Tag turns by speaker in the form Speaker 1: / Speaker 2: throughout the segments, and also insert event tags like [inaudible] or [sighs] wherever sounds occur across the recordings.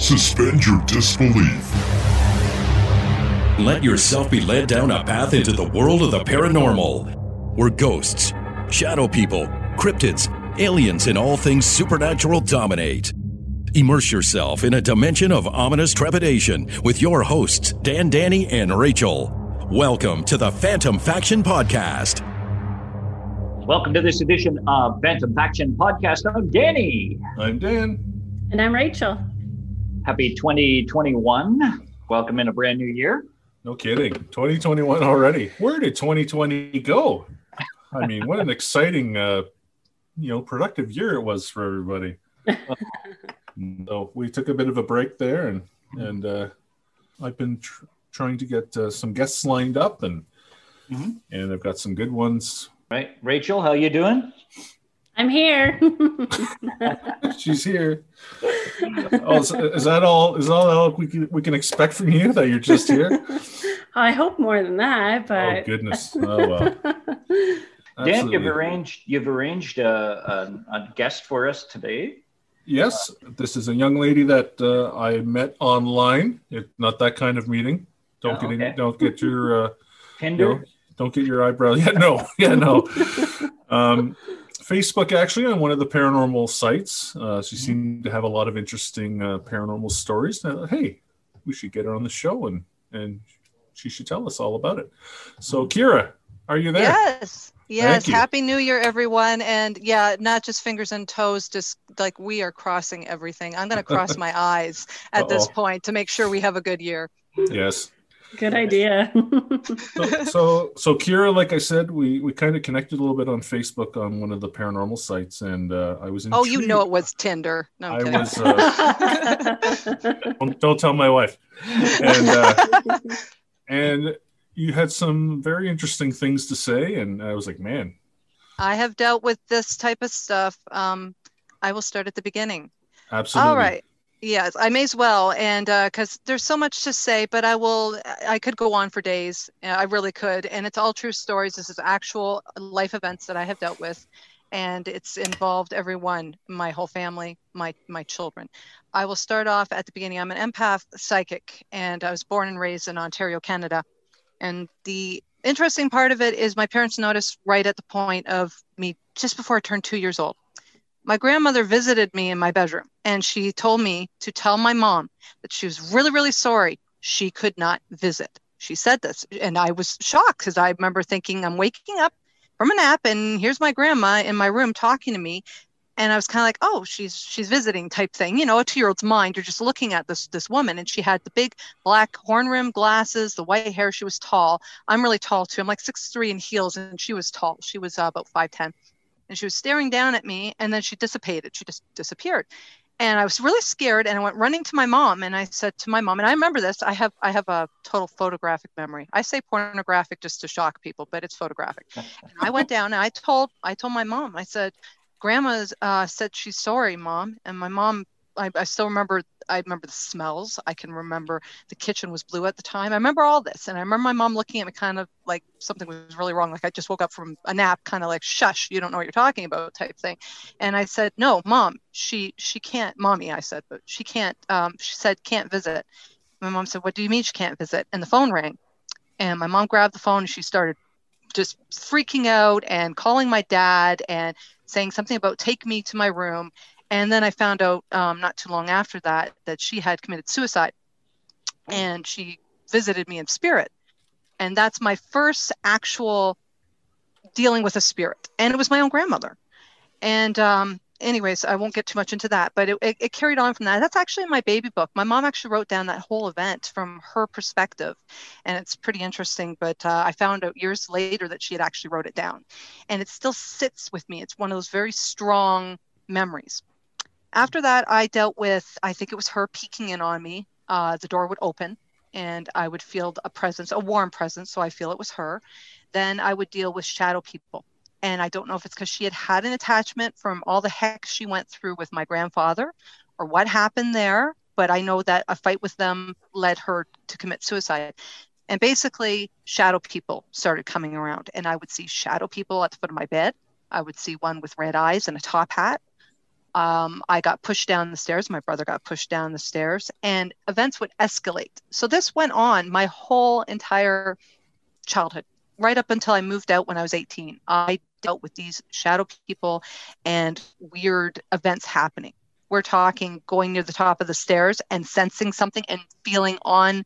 Speaker 1: Suspend your disbelief.
Speaker 2: Let yourself be led down a path into the world of the paranormal, where ghosts, shadow people, cryptids, aliens, and all things supernatural dominate. Immerse yourself in a dimension of ominous trepidation with your hosts, Dan, Danny, and Rachel. Welcome to the Phantom Faction Podcast.
Speaker 3: Welcome to this edition of Phantom Faction Podcast. I'm Danny.
Speaker 4: I'm Dan.
Speaker 5: And I'm Rachel.
Speaker 3: Happy 2021. Welcome in a brand new year.
Speaker 4: No kidding. 2021 already. Where did 2020 go? I mean, what an [laughs] exciting, uh, you know, productive year it was for everybody. [laughs] so we took a bit of a break there, and and uh, I've been tr- trying to get uh, some guests lined up, and mm-hmm. and I've got some good ones
Speaker 3: Right, Rachel, how you doing?
Speaker 5: I'm here. [laughs]
Speaker 4: She's here. Oh, is, is, that all? Is all, all we can, we can expect from you that you're just here? [laughs]
Speaker 5: I hope more than that, but
Speaker 4: oh goodness, oh well. [laughs]
Speaker 3: Dan, you've arranged you've arranged a, a, a, guest for us today.
Speaker 4: Yes, this is a young lady that uh, I met online. It's not that kind of meeting. Don't oh, get okay. don't get your uh,
Speaker 3: Tinder. You know,
Speaker 4: don't get your eyebrow. Yeah, no, yeah, no. Um, Facebook actually on one of the paranormal sites. Uh, she mm-hmm. seemed to have a lot of interesting uh, paranormal stories. Uh, hey, we should get her on the show and and she should tell us all about it. So, mm-hmm. Kira, are you there?
Speaker 6: Yes. Yes, happy new year everyone and yeah, not just fingers and toes just like we are crossing everything. I'm going to cross [laughs] my eyes at Uh-oh. this point to make sure we have a good year.
Speaker 4: Yes.
Speaker 5: Good idea.
Speaker 4: so, so, so, Kira, like I said, we we kind of connected a little bit on Facebook on one of the paranormal sites, and uh, I was.
Speaker 6: Intrigued. Oh, you know it was Tinder. No,
Speaker 4: I was. Uh, [laughs] don't, don't, tell my wife. And uh, and you had some very interesting things to say, and I was like, man.
Speaker 6: I have dealt with this type of stuff. Um, I will start at the beginning.
Speaker 4: Absolutely.
Speaker 6: All right. Yes, I may as well, and because uh, there's so much to say, but I will. I could go on for days. I really could, and it's all true stories. This is actual life events that I have dealt with, and it's involved everyone, my whole family, my my children. I will start off at the beginning. I'm an empath psychic, and I was born and raised in Ontario, Canada. And the interesting part of it is my parents noticed right at the point of me just before I turned two years old my grandmother visited me in my bedroom and she told me to tell my mom that she was really, really sorry she could not visit. She said this, and I was shocked because I remember thinking, I'm waking up from a nap and here's my grandma in my room talking to me. And I was kind of like, oh, she's she's visiting type thing. You know, a two-year-old's mind, you're just looking at this this woman, and she had the big black horn rim glasses, the white hair. She was tall. I'm really tall too. I'm like six three in heels, and she was tall. She was uh, about five ten and she was staring down at me and then she dissipated she just disappeared and i was really scared and i went running to my mom and i said to my mom and i remember this i have i have a total photographic memory. I say pornographic just to shock people but it's photographic. [laughs] I went down and i told i told my mom i said grandma's uh, said she's sorry mom and my mom I, I still remember I remember the smells. I can remember the kitchen was blue at the time. I remember all this. And I remember my mom looking at me kind of like something was really wrong. Like I just woke up from a nap, kind of like, shush, you don't know what you're talking about type thing. And I said, no, mom, she, she can't, mommy, I said, but she can't, um, she said, can't visit. My mom said, what do you mean she can't visit? And the phone rang and my mom grabbed the phone and she started just freaking out and calling my dad and saying something about take me to my room and then I found out um, not too long after that that she had committed suicide and she visited me in spirit. And that's my first actual dealing with a spirit. And it was my own grandmother. And, um, anyways, I won't get too much into that, but it, it, it, carried on from that. That's actually in my baby book. My mom actually wrote down that whole event from her perspective, and it's pretty interesting. But uh, I found out years later that she had actually wrote it down, and it still sits with me. It's one of those very strong memories. After that, I dealt with, I think it was her peeking in on me. Uh, the door would open and I would feel a presence, a warm presence. So I feel it was her. Then I would deal with shadow people. And I don't know if it's because she had had an attachment from all the heck she went through with my grandfather or what happened there. But I know that a fight with them led her to commit suicide. And basically, shadow people started coming around. And I would see shadow people at the foot of my bed. I would see one with red eyes and a top hat Um, I got pushed down the stairs. My brother got pushed down the stairs, and events would escalate. So this went on my whole entire childhood, right up until I moved out when I was 18. I dealt with these shadow people and weird events happening. We're talking going near the top of the stairs and sensing something and feeling on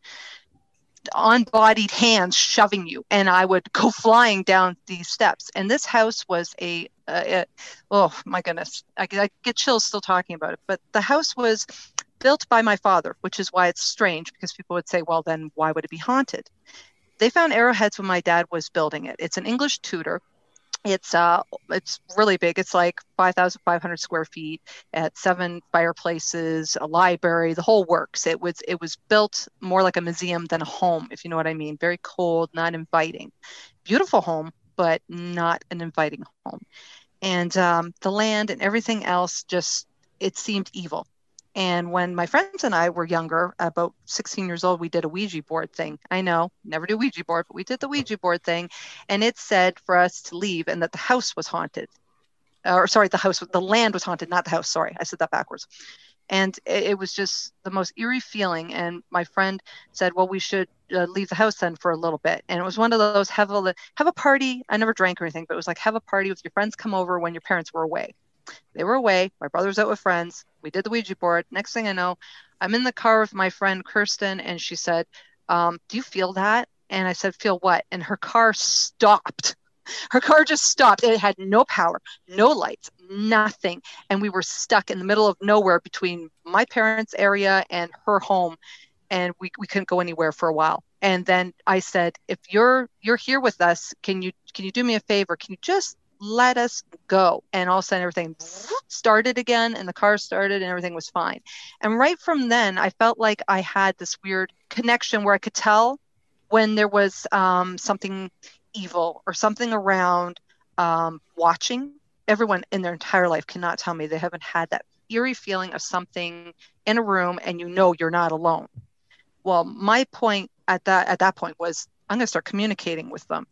Speaker 6: on-bodied hands shoving you and i would go [laughs] flying down these steps and this house was a, a, a oh my goodness. I, I get chills still talking about it but the house was built by my father which is why it's strange because people would say well then why would it be haunted? They found arrowheads when my dad was building it. It's an english Tudor. It's uh it's really big. It's like 5500 square feet at seven fireplaces a library the whole works. It was it was built more like a museum than a home if you know what i mean. Very cold not inviting. Beautiful home but not an inviting home and um, the land and everything else just it seemed evil and when my friends and I were younger, about 16 years old, we did a Ouija board thing. I know, never do Ouija board, but we did the Ouija board thing. And it said for us to leave and that the house was haunted. Or sorry, the house, the land was haunted, not the house. Sorry, I said that backwards. And it, it was just the most eerie feeling. And my friend said, well, we should uh, leave the house then for a little bit. And it was one of those have a, have a party. I never drank or anything, but it was like have a party with your friends come over when your parents were away. They were away. My brother's out with friends. We did the Ouija board. Next thing I know, I'm in the car with my friend Kirsten, and she said, um, Do you feel that? And I said, Feel what? And her car stopped. Her car just stopped. It had no power, no lights, nothing. And we were stuck in the middle of nowhere between my parents' area and her home. And we, we couldn't go anywhere for a while. And then I said, if you're you're here with us, can you can you do me a favor? Can you just let us go. And all of a sudden, everything started again, and the car started, and everything was fine. And right from then, I felt like I had this weird connection where I could tell when there was um, something evil or something around um, watching. Everyone in their entire life cannot tell me they haven't had that eerie feeling of something in a room and you know you're not alone. Well, my point at that at that point was I'm going to start communicating with them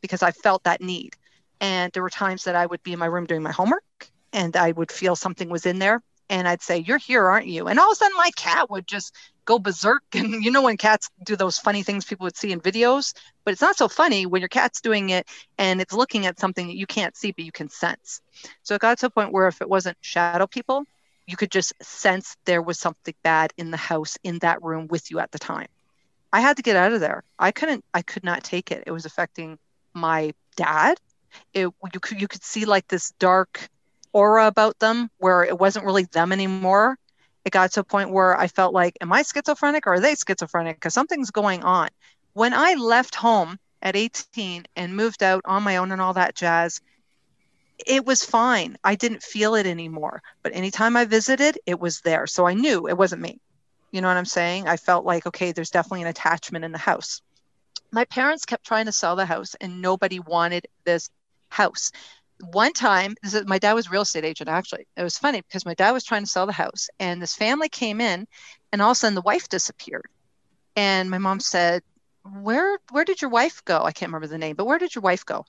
Speaker 6: because I felt that need. And there were times that I would be in my room doing my homework and I would feel something was in there. And I'd say, You're here, aren't you? And all of a sudden, my cat would just go berserk. [laughs] And you know, when cats do those funny things people would see in videos, but it's not so funny when your cat's doing it and it's looking at something that you can't see, but you can sense. So it got to a point where if it wasn't shadow people, you could just sense there was something bad in the house in that room with you at the time. I had to get out of there. I couldn't, I could not take it. It was affecting my dad it, you could you could see like this dark aura about them where it wasn't really them anymore. It got to a point where I felt like, am I schizophrenic or are they schizophrenic? Because something's going on. When I left home at 18 and moved out on my own and all that jazz, it was fine. I didn't feel it anymore. But anytime I visited, it was there. So I knew it wasn't me. You know what I'm saying? I felt like, okay, there's definitely an attachment in the house. My parents kept trying to sell the house and nobody wanted this house. One time, my dad was real estate agent actually. It was funny because my dad was trying to sell the house, and this family came in, and all of a sudden the wife disappeared. And my mom said, "Where where did your wife go? I can't remember the name, but where did your wife go?"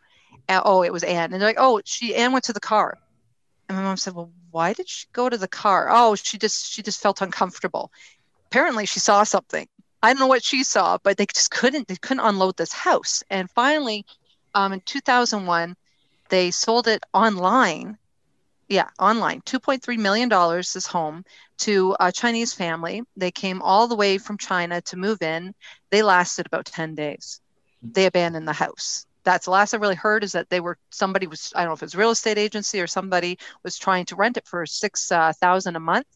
Speaker 6: Oh, it was Anne. And they're like, "Oh, she Anne went to the car." And my mom said, "Well, why did she go to the car?" Oh, she just she just felt uncomfortable. Apparently, she saw something. I don't know what she saw, but they just couldn't they couldn't unload this house. And finally, um, in 2001, they sold it online. Yeah, online. $2.3 million this home to a Chinese family. They came all the way from China to move in. They lasted about 10 days. They abandoned the house. That's the last I really heard is that they were somebody was I don't know if it was real estate agency or somebody was trying to rent it for six uh, a month,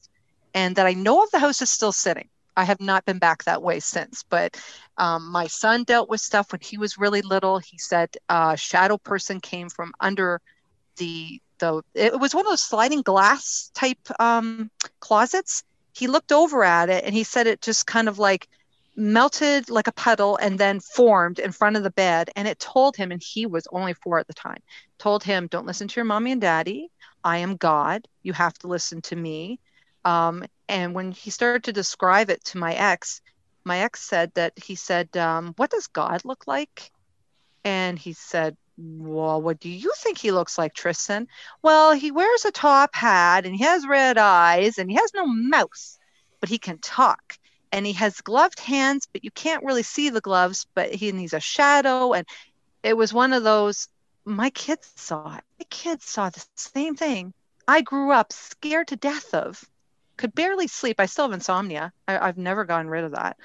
Speaker 6: and that I know of the house is still sitting. I have not been back that way since. But um, my son dealt with stuff when he was really little. He said a shadow person came from under the the. It was one of those sliding glass type um, closets. He looked over at it and he said it just kind of like melted like a puddle and then formed in front of the bed. And it told him, and he was only four at the time, told him, "Don't listen to your mommy and daddy. I am God. You have to listen to me." Um, and when he started to describe it to my ex, my ex said that he said, um, What does God look like? And he said, well, what do you think he looks like, Tristan? Well, he wears a top hat and he has red eyes and he has no mouth, but he can talk. And he has gloved hands, but you can't really see the gloves, but he, he's a shadow. And it was one of those, my kids saw it. My kids saw the same thing. I grew up scared to death of, could barely sleep. I still have insomnia. I, I've never gotten rid of that.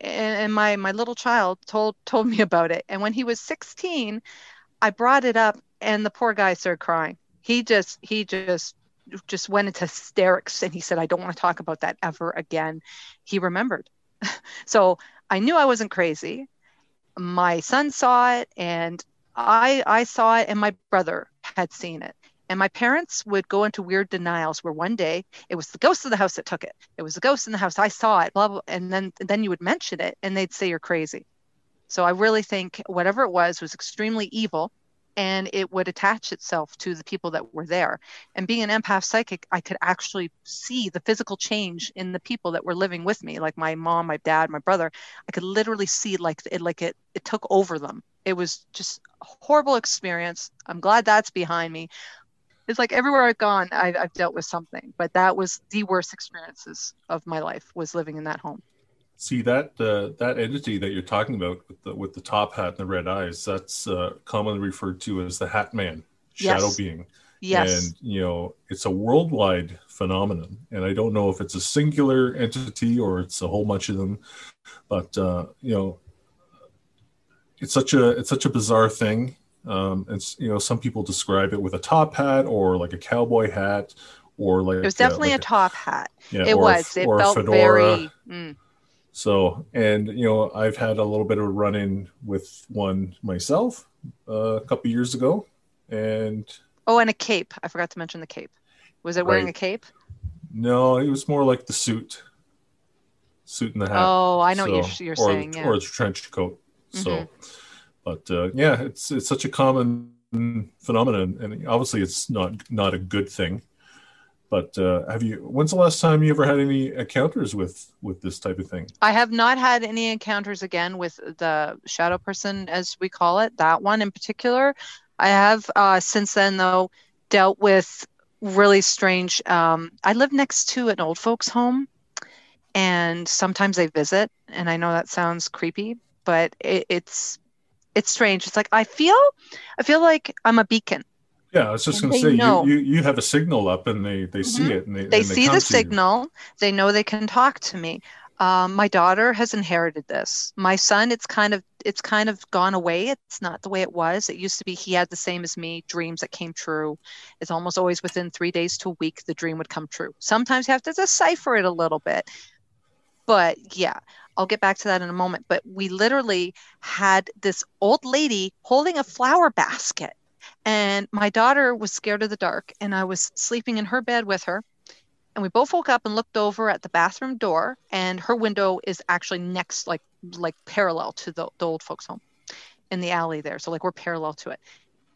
Speaker 6: And, my my little child told told me [laughs] about it. And when he was 16 i brought it up and the poor guy started crying. He just he just just went into hysterics and he said i don't want to talk about that ever again. He remembered. [laughs] So i knew i wasn't crazy. My son saw it and i i saw it and my brother had seen it and my parents would go into weird denials where one day it was the ghost of the house that took it. It was the ghost in the house. I saw it, blah, blah. And then, then you would mention it and they'd say you're crazy. So I really think whatever it was was extremely evil and it would attach itself to the people that were there. And being an empath psychic, I could actually see the physical change in the people that were living with me, like my mom, my dad, my brother. I could literally see like it, like it, it took over them. It was just a horrible experience. I'm glad that's behind me it's like everywhere I've gone, I've, I've dealt with something. But that was the worst experiences of my life was living in that home.
Speaker 4: See that uh, that entity that you're talking about with the, with the top hat and the red eyes. That's uh, commonly referred to as the Hat Man, shadow
Speaker 6: Yes.
Speaker 4: being.
Speaker 6: Yes.
Speaker 4: And you know, it's a worldwide phenomenon, and I don't know if it's a singular entity or it's a whole bunch of them, but uh, you know, it's such a it's such a bizarre thing. Um, it's you know, some people describe it with a top hat or like a cowboy hat or like
Speaker 6: it was
Speaker 4: uh,
Speaker 6: definitely
Speaker 4: like
Speaker 6: a top hat.
Speaker 4: yeah,
Speaker 6: it
Speaker 4: or a-
Speaker 6: was. It
Speaker 4: a
Speaker 6: felt very. Mm,
Speaker 4: So, and you know, I've had a little bit of a run in with one myself uh, a couple years ago, and
Speaker 6: oh, and a cape. I forgot to mention the cape. Was it wearing
Speaker 4: Right.
Speaker 6: a cape?
Speaker 4: no, it was more like the suit, suit and the hat.
Speaker 6: Oh, I know what you're, you're
Speaker 4: or,
Speaker 6: saying. Yeah. Mm-hmm.
Speaker 4: or the trench coat. So, but uh, yeah, it's it's such a common phenomenon, and obviously it's not not a good thing. But uh, have you? When's the last time you ever had any encounters with with this type of thing?
Speaker 6: I have not had any encounters again with the shadow person, as we call it, that one in particular. I have uh, since then, though, dealt with really strange. Um, I live next to an old folks' home, and sometimes they visit, and I know that sounds creepy, but it, it's it's strange. It's like I feel, I feel like I'm a beacon.
Speaker 4: Yeah, I was just going to say you, you you have a signal up, and they they see
Speaker 6: Mhm.
Speaker 4: it, and they
Speaker 6: they
Speaker 4: and
Speaker 6: see
Speaker 4: come
Speaker 6: the signal. They know they can talk to me. Um, my daughter has inherited this. My son it's kind of it's kind of gone away. It's not the way it was. It used to be he had the same as me dreams that came true. It's almost always within three days to a week the dream would come true. Sometimes you have to decipher it a little bit. But yeah i'll get back to that in a moment but we literally had this old lady holding a flower basket and my daughter was scared of the dark and i was sleeping in her bed with her and we both woke up and looked over at the bathroom door and her window is actually next like like parallel to the, the old folks home in the alley there so like we're parallel to it.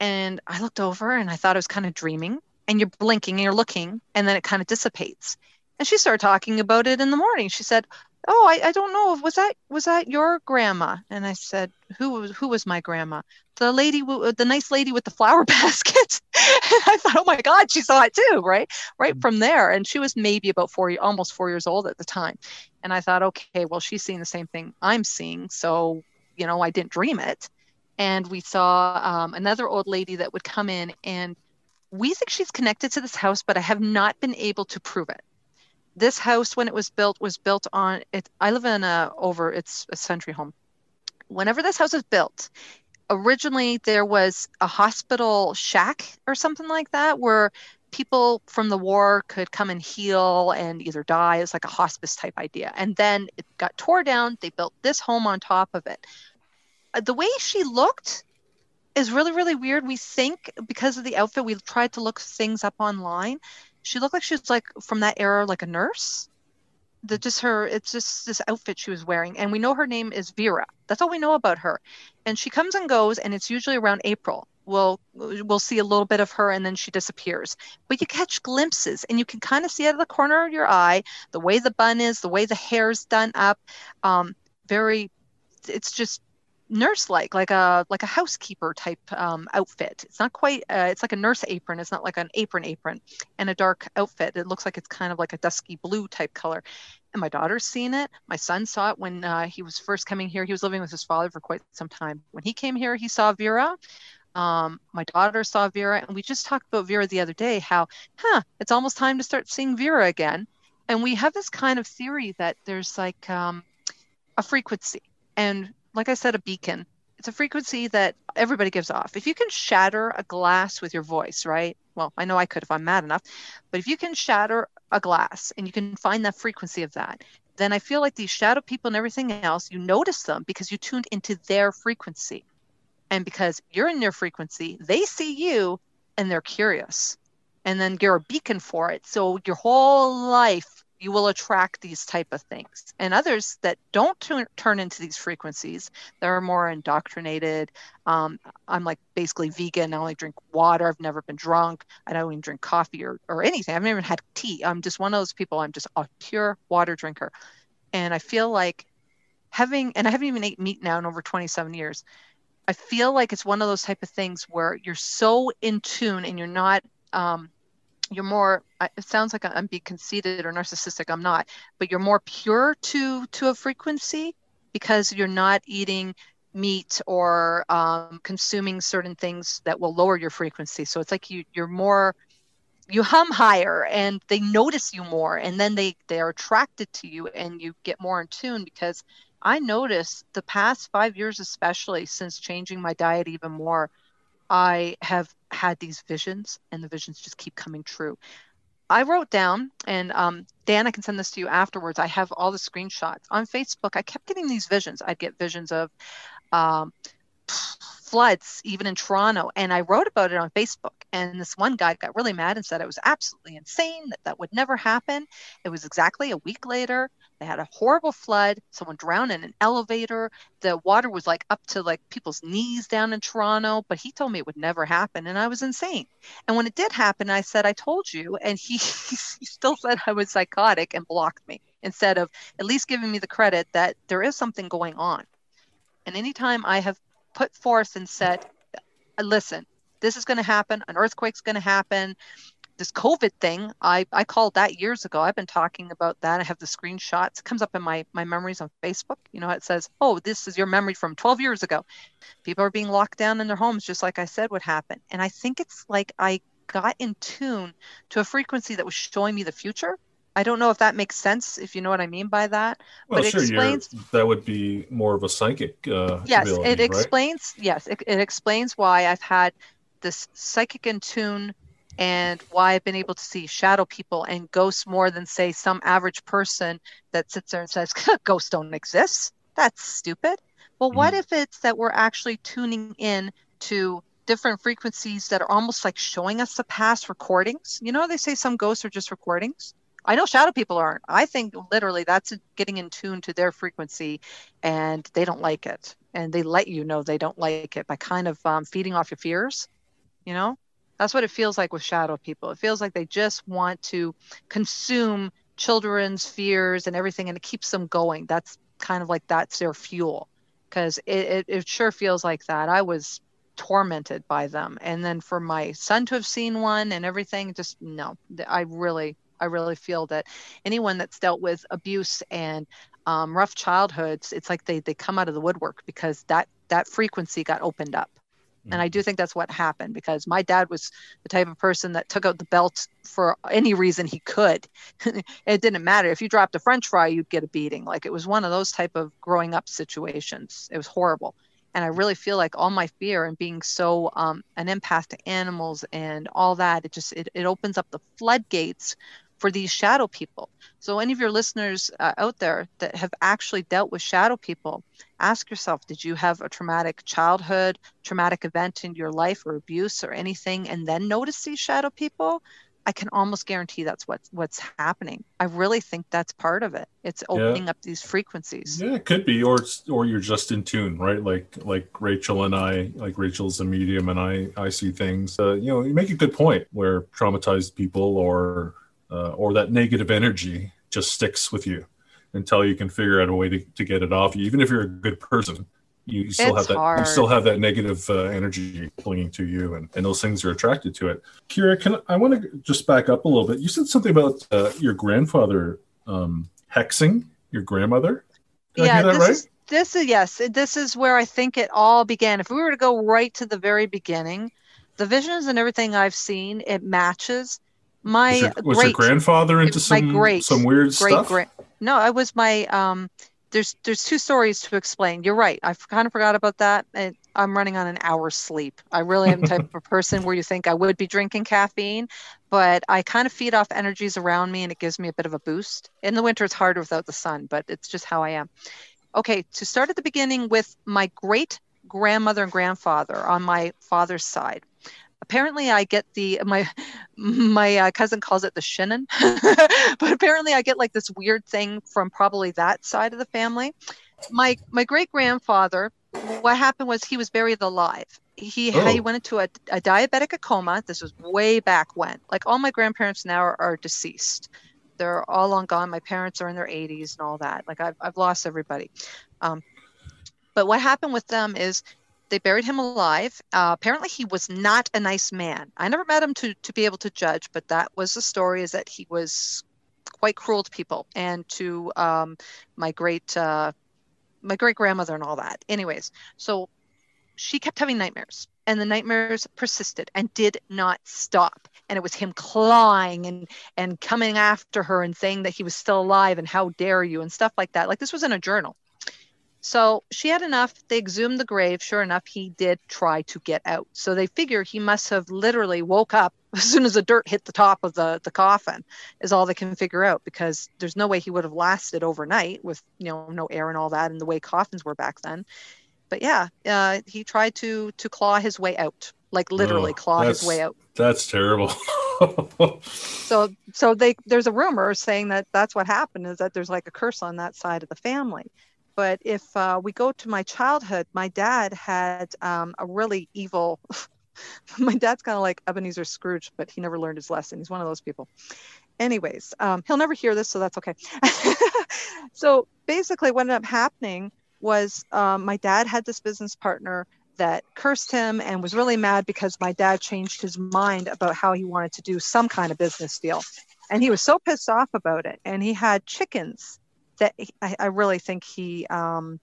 Speaker 6: And i looked over and i thought i was kind of dreaming and you're blinking and you're looking and then it kind of dissipates. And she started talking about it in the morning. She said oh I, I don't know. Was that was that your grandma? And i said who was who was my grandma? The lady the nice lady with the flower [laughs] basket. And i thought oh my god she saw it too right? Right from there. And she was maybe about four almost four years old at the time. And i thought okay well she's seeing the same thing i'm seeing so you know i didn't dream it. And we saw um, another old lady that would come in and we think she's connected to this house but i have not been able to prove it this house when it was built was built on it i live in a over it's a century home. Whenever this house was built originally there was a hospital shack or something like that where people from the war could come and heal and either die. It's like a hospice type idea. And then it got tore down. They built this home on top of it. Uh, the way she looked is really really weird. We think because of the outfit we tried to look things up online she looked like she was like from that era like a nurse. That just her it's just this outfit she was wearing. And we know her name is vera. That's all we know about her. And she comes and goes and it's usually around april. We'll we'll see a little bit of her and then she disappears. But you catch glimpses and you can kind of see out of the corner of your eye the way the bun is the way the hair's done up. Um, very it's just nurse like like a like a housekeeper type um, outfit. It's not quite uh, it's like a nurse apron. It's not like an apron apron and a dark outfit. It looks like it's kind of like a dusky blue type color. And my daughter's seen it. My son saw it when uh, he was first coming here. He was living with his father for quite some time. When he came here he saw vera. Um, my daughter saw vera and we just talked about vera the other day how huh it's almost time to start seeing vera again. And we have this kind of theory that there's like um, a frequency. And like I said, a beacon. It's a frequency that everybody gives off. If you can shatter a glass with your voice, right? Well, I know I could if I'm mad enough, but if you can shatter a glass and you can find that frequency of that, then I feel like these shadow people and everything else, you notice them because you tuned into their frequency. And because you're in their frequency, they see you and they're curious. And then you're a beacon for it. So your whole life you will attract these type of things. And others that don't t- turn into these frequencies they're more indoctrinated. Um, i'm like basically vegan. I only drink water. I've never been drunk. I don't even drink coffee or, or anything. I've never even had tea. I'm just one of those people. I'm just a pure water drinker. And i feel like having and i haven't even ate meat now in over 27 years. I feel like it's one of those type of things where you're so in tune and you're not um, you're more it sounds like i'm being conceited or narcissistic i'm not but you're more pure to to a frequency because you're not eating meat or um, consuming certain things that will lower your frequency. So it's like you you're more you hum higher and they notice you more and then they they're attracted to you and you get more in tune because i notice the past five years especially since changing my diet even more I have had these visions, and the visions just keep coming true. I wrote down, and um, Dan, I can send this to you afterwards. I have all the screenshots on Facebook. I kept getting these visions. I'd get visions of um, floods, even in Toronto, and I wrote about it on Facebook. And this one guy got really mad and said it was absolutely insane that that would never happen. It was exactly a week later. They had a horrible flood. Someone drowned in an elevator. The water was like up to like people's knees down in Toronto, but he told me it would never happen. And I was insane. And when it did happen, I said, I told you. And he, [laughs] he still said I was psychotic and blocked me instead of at least giving me the credit that there is something going on. And anytime I have put forth and said, listen, this is going to happen. An earthquake's going to happen. This COVID thing, I, I called that years ago. I've been talking about that. I have the screenshots. It comes up in my, my memories on Facebook. You know, it says, oh, this is your memory from 12 years ago. People are being locked down in their homes, just like I said would happen. And I think it's like I got in tune to a frequency that was showing me the future I don't know if that makes sense, if you know what I mean by that.
Speaker 4: Well,
Speaker 6: but it
Speaker 4: sure,
Speaker 6: explains.
Speaker 4: that would be more of a psychic. Uh,
Speaker 6: yes,
Speaker 4: ability,
Speaker 6: it
Speaker 4: right?
Speaker 6: explains. Yes, it, it explains why I've had this psychic in tune and why I've been able to see shadow people and ghosts more than say some average person that sits there and says [laughs] ghosts don't exist. That's stupid. Well, what
Speaker 4: Mhm.
Speaker 6: if it's that we're actually tuning in to different frequencies that are almost like showing us the past recordings? You know, they say some ghosts are just recordings. I know shadow people aren't. I think literally that's getting in tune to their frequency and they don't like it. And they let you know they don't like it by kind of um, feeding off your fears. You know, that's what it feels like with shadow people. It feels like they just want to consume children's fears and everything and it keeps them going. That's kind of like that's their fuel because it, it, it sure feels like that. I was tormented by them. And then for my son to have seen one and everything, just no, I really, I really feel that anyone that's dealt with abuse and um, rough childhoods, it's like they, they come out of the woodwork because that, that frequency got opened up. And I do think that's what happened because my dad was the type of person that took out the belt for any reason he could. [laughs] it didn't matter. If you dropped a french fry, you'd get a beating. Like it was one of those type of growing up situations. It was horrible. And I really feel like all my fear and being so um, an empath to animals and all that, it just it, it opens up the floodgates for these shadow people. So any of your listeners uh, out there that have actually dealt with shadow people, ask yourself, did you have a traumatic childhood, traumatic event in your life or abuse or anything and then notice these shadow people? I can almost guarantee that's what's what's happening. I really think that's part of it. It's opening up these frequencies.
Speaker 4: Yeah, it could be, or it's, or you're just in tune, right? Like like Rachel and I, like Rachel's a medium, and I I see things. Uh, you know, you make a good point where traumatized people or uh, or that negative energy just sticks with you until you can figure out a way to, to get it off you. Even if you're a good person, you, still
Speaker 6: It's
Speaker 4: have that
Speaker 6: hard.
Speaker 4: you still have that negative uh, energy clinging to you and, and those things are attracted to it kira can i want to just back up a little bit you said something about uh, your grandfather um, hexing your grandmother Did I
Speaker 6: yeah,
Speaker 4: hear that
Speaker 6: this
Speaker 4: right?
Speaker 6: is this is yes, this is where I think it all began. If we were to go right to the very beginning, the visions and everything I've seen, it matches. My
Speaker 4: was your, was
Speaker 6: great
Speaker 4: your grandfather into some
Speaker 6: great,
Speaker 4: some weird
Speaker 6: great
Speaker 4: stuff
Speaker 6: great no, I was my um there's there's two stories to explain. You're right. I kind of forgot about that. And I'm running on an hour's sleep. I really am the type of person where you think I would be drinking caffeine, but I kind of feed off energies around me and it gives me a bit of a boost. In the winter, it's harder without the sun, but it's just how I am. Okay, to start at the beginning with my great grandmother and grandfather on my father's side. Apparently, I get the my my uh, cousin calls it the shinnin, [laughs] but apparently, I get like this weird thing from probably that side of the family. My my great grandfather, what happened was he was buried alive. He
Speaker 4: Oh.
Speaker 6: he went into a, a diabetic coma. This was way back when. Like all my grandparents now are, are deceased. They're all long gone. My parents are in their 80s and all that. Like I've I've lost everybody. Um, but what happened with them is they buried him alive. Uh, apparently, he was not a nice man. I never met him to to be able to judge, but that was the story: is that he was quite cruel to people and to um, my great uh, my great grandmother and all that. Anyways, so she kept having nightmares, and the nightmares persisted and did not stop. And it was him clawing and and coming after her and saying that he was still alive and how dare you and stuff like that. Like this was in a journal. So she had enough. They exhumed the grave. Sure enough, he did try to get out. So they figure he must have literally woke up [laughs] as soon as the dirt hit the top of the, the coffin, is all they can figure out because there's no way he would have lasted overnight with you know no air and all that and the way coffins were back then. But yeah, uh, he tried to to claw his way out, like literally
Speaker 4: Oh,
Speaker 6: claw his way out.
Speaker 4: That's terrible. [laughs]
Speaker 6: So so they there's a rumor saying that that's what happened is that there's like a curse on that side of the family. But if uh, we go to my childhood, my dad had um, a really evil. [laughs] my dad's kind of like Ebenezer Scrooge, but he never learned his lesson. He's one of those people. Anyways, um, he'll never hear this, so that's okay. [laughs] so basically, what ended up happening was um, my dad had this business partner that cursed him and was really mad because my dad changed his mind about how he wanted to do some kind of business deal. And he was so pissed off about it. And he had chickens that I, I really think he um,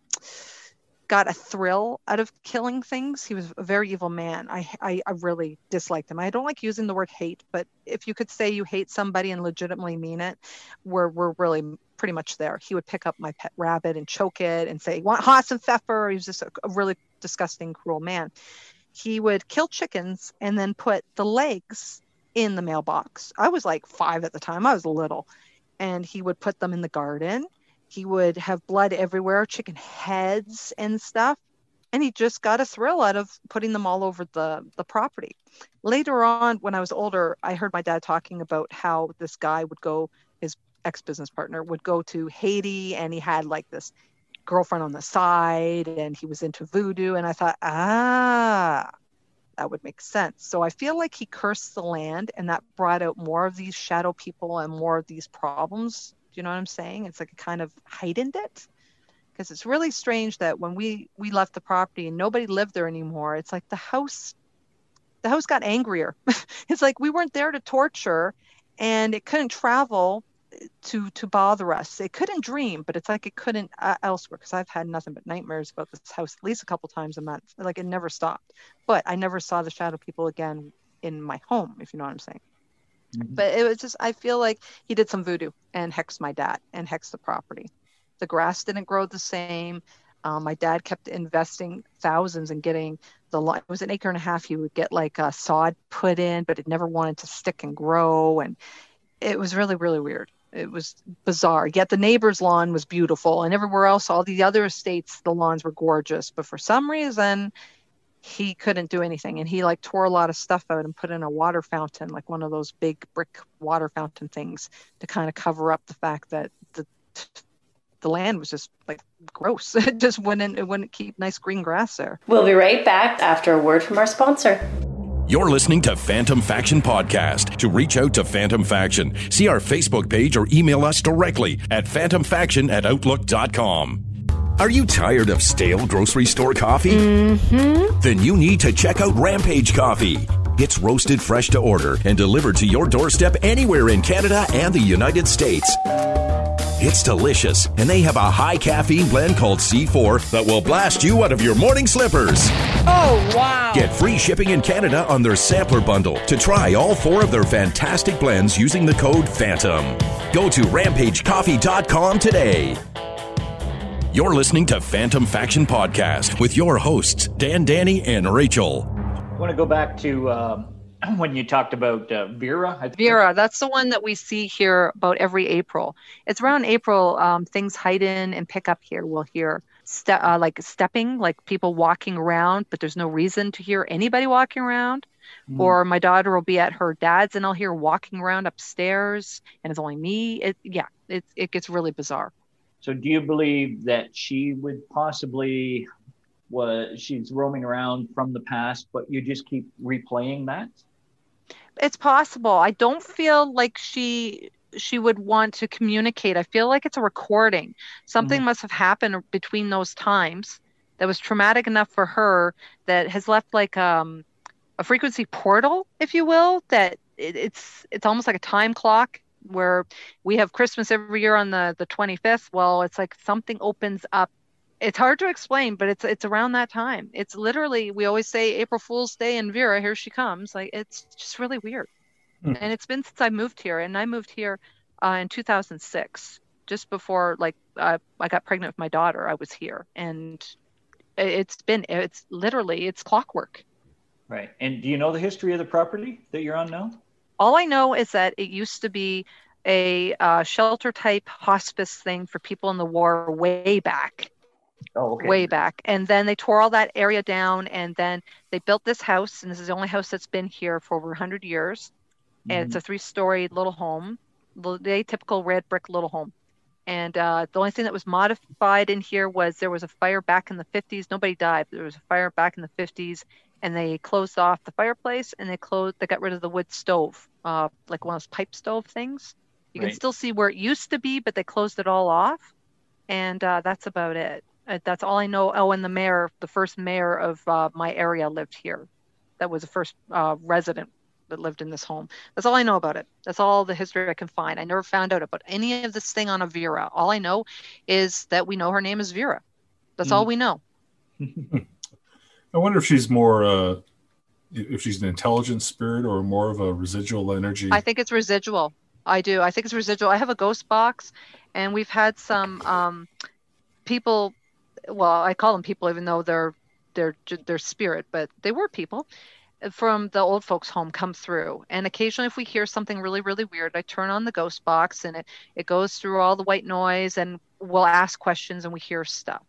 Speaker 6: got a thrill out of killing things. He was a very evil man. I, I, I really disliked him. I don't like using the word hate, but if you could say you hate somebody and legitimately mean it, we're, we're really pretty much there. He would pick up my pet rabbit and choke it and say, want Hasenpfeffer? He was just a, a really disgusting, cruel man. He would kill chickens and then put the legs in the mailbox. I was like five at the time. I was little. And he would put them in the garden. He would have blood everywhere, chicken heads and stuff. And he just got a thrill out of putting them all over the, the property. Later on, when I was older, I heard my dad talking about how this guy would go, his ex business partner would go to Haiti and he had like this girlfriend on the side and he was into voodoo. And I thought, ah, that would make sense. So I feel like he cursed the land and that brought out more of these shadow people and more of these problems. You know what I'm saying? It's like it kind of heightened it. Because it's really strange that when we we left the property and nobody lived there anymore, it's like the house the house got angrier. [laughs] it's like we weren't there to torture and it couldn't travel to to bother us. It couldn't dream, but it's like it couldn't uh, elsewhere because I've had nothing but nightmares about this house at least a couple times a month. Like it never stopped. But I never saw the shadow people again in my home, if you know what I'm saying. But it was just I feel like he did some voodoo and hexed my dad and hexed the property. The grass didn't grow the same. Um, my dad kept investing thousands and getting the lo- it was an acre and a half. He would get like a sod put in, but it never wanted to stick and grow, and it was really really weird. It was bizarre. Yet the neighbor's lawn was beautiful, and everywhere else, all the other estates, the lawns were gorgeous. But for some reason, he couldn't do anything, and he like tore a lot of stuff out and put in a water fountain, like one of those big brick water fountain things, to kind of cover up the fact that the the land was just like gross. [laughs] It just wouldn't it wouldn't keep nice green grass there.
Speaker 5: We'll be right back after a word from our sponsor.
Speaker 2: You're listening to Phantom Faction Podcast. To reach out to Phantom Faction, see our Facebook page or email us directly at phantomfaction at outlook.com. Are you tired of stale grocery store coffee?
Speaker 5: Mm-hmm.
Speaker 2: Then you need to check out Rampage Coffee. It's roasted fresh to order and delivered to your doorstep anywhere in Canada and the United States. It's delicious, and they have a high caffeine blend called C4 that will blast you out of your morning slippers.
Speaker 5: Oh, wow.
Speaker 2: Get free shipping in Canada on their sampler bundle to try all four of their fantastic blends using the code PHANTOM. Go to rampagecoffee.com today. You're listening to Phantom Faction Podcast with your hosts, Dan, Danny, and Rachel.
Speaker 3: I want to go back to um, [clears throat] when you talked about uh, Vera. I think.
Speaker 6: Vera, that's the one that we see here about every April. It's around April, um, things hide in and pick up here. We'll hear ste- uh, like stepping, like people walking around, but there's no reason to hear anybody walking around.
Speaker 3: Mm.
Speaker 6: Or my daughter will be at her dad's and I'll hear walking around upstairs and it's only me. It, yeah, it, it gets really bizarre.
Speaker 3: So, do you believe that she would possibly was she's roaming around from the past, but you just keep replaying that?
Speaker 6: It's possible. I don't feel like she she would want to communicate. I feel like it's a recording. Something must have happened between those times that was traumatic enough for her that has left like um, a frequency portal, if you will. That it, it's it's almost like a time clock where we have Christmas every year on the the 25th. Well, it's like something opens up. It's hard to explain, but it's it's around that time. It's literally we always say April Fool's Day and Vera, here she comes. Like it's just really weird.
Speaker 4: Hmm.
Speaker 6: And it's been since I moved here, and I moved here uh, in 2006, just before like uh, I got pregnant with my daughter. I was here, and it's been it's literally it's clockwork.
Speaker 3: Right. And do you know the history of the property that you're on now?
Speaker 6: All I know is that it used to be a uh, shelter type hospice thing for people in the war way back.
Speaker 3: Oh, okay.
Speaker 6: way back. And then they tore all that area down and then they built this house. And this is the only house that's been here for over 100 years. And
Speaker 3: Mm-hmm.
Speaker 6: it's a three story little home, the the typical red brick little home. And uh, the only thing that was modified in here was there was a fire back in the 50s. Nobody died, but there was a fire back in the 50s. And they closed off the fireplace and they closed, they got rid of the wood stove, uh, like one of those pipe stove things. You can still see where it used to be, but they closed it all off. And uh, that's about it. Uh, that's all I know. Oh, and the mayor, the first mayor of uh, my area lived here. That was the first uh, resident that lived in this home. That's all I know about it. That's all the history I can find. I never found out about any of this thing on a Vera. All I know is that we know her name is Vera. That's all we know. [laughs]
Speaker 4: I wonder if she's more, uh, if she's an intelligent spirit or more of a residual energy.
Speaker 6: I think it's residual. I do. I think it's residual. I have a ghost box, and we've had some um, people. Well, I call them people, even though they're they're they're spirit, but they were people from the old folks' home come through. And occasionally, if we hear something really really weird, I turn on the ghost box, and it it goes through all the white noise, and we'll ask questions, and we hear stuff.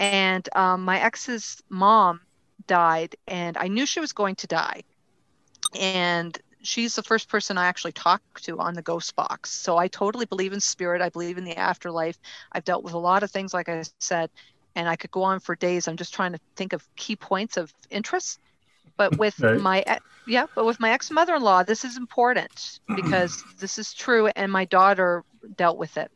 Speaker 6: And um, my ex's mom died, and I knew she was going to die and she's the first person I actually talked to on the ghost box. So I totally believe in spirit. I believe in the afterlife. I've dealt with a lot of things, like I said, and I could go on for days. I'm just trying to think of key points of interest. But with
Speaker 4: Right.
Speaker 6: my yeah, but with my ex mother-in-law, this is important because this is true, and my daughter dealt with it.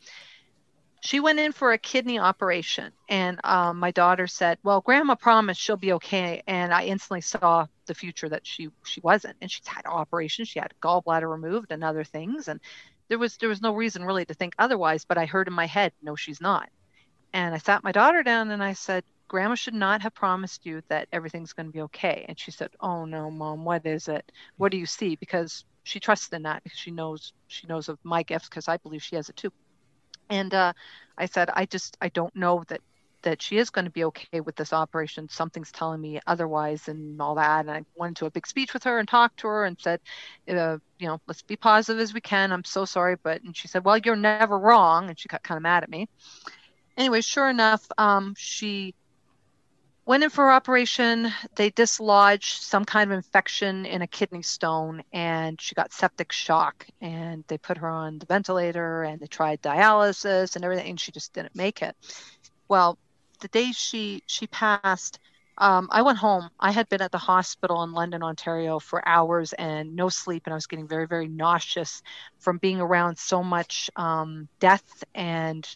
Speaker 6: She went in for a kidney operation, and um, my daughter said, "Well, Grandma promised she'll be okay." And I instantly saw the future that she she wasn't, and she's had operations. She had gallbladder removed and other things, and there was there was no reason really to think otherwise. But I heard in my head, "No, she's not." And I sat my daughter down and I said, Grandma should not have promised you that everything's going to be okay. And she said, Oh no, mom, what is it? What do you see? Because she trusts in that because she knows she knows of my gifts because I believe she has it too. And uh, I said, I just I don't know that that she is going to be okay with this operation. Something's telling me otherwise and all that. And I went into a big speech with her and talked to her and said, uh, you know, let's be positive as we can. I'm so sorry, but and she said, well, you're never wrong. And she got kind of mad at me. Anyway, sure enough, um, she went in for operation. They dislodged some kind of infection in a kidney stone, and she got septic shock. And they put her on the ventilator, and they tried dialysis and everything, and she just didn't make it. Well, the day she she passed, um, I went home. I had been at the hospital in London, Ontario, for hours and no sleep, and I was getting very, very nauseous from being around so much um, death and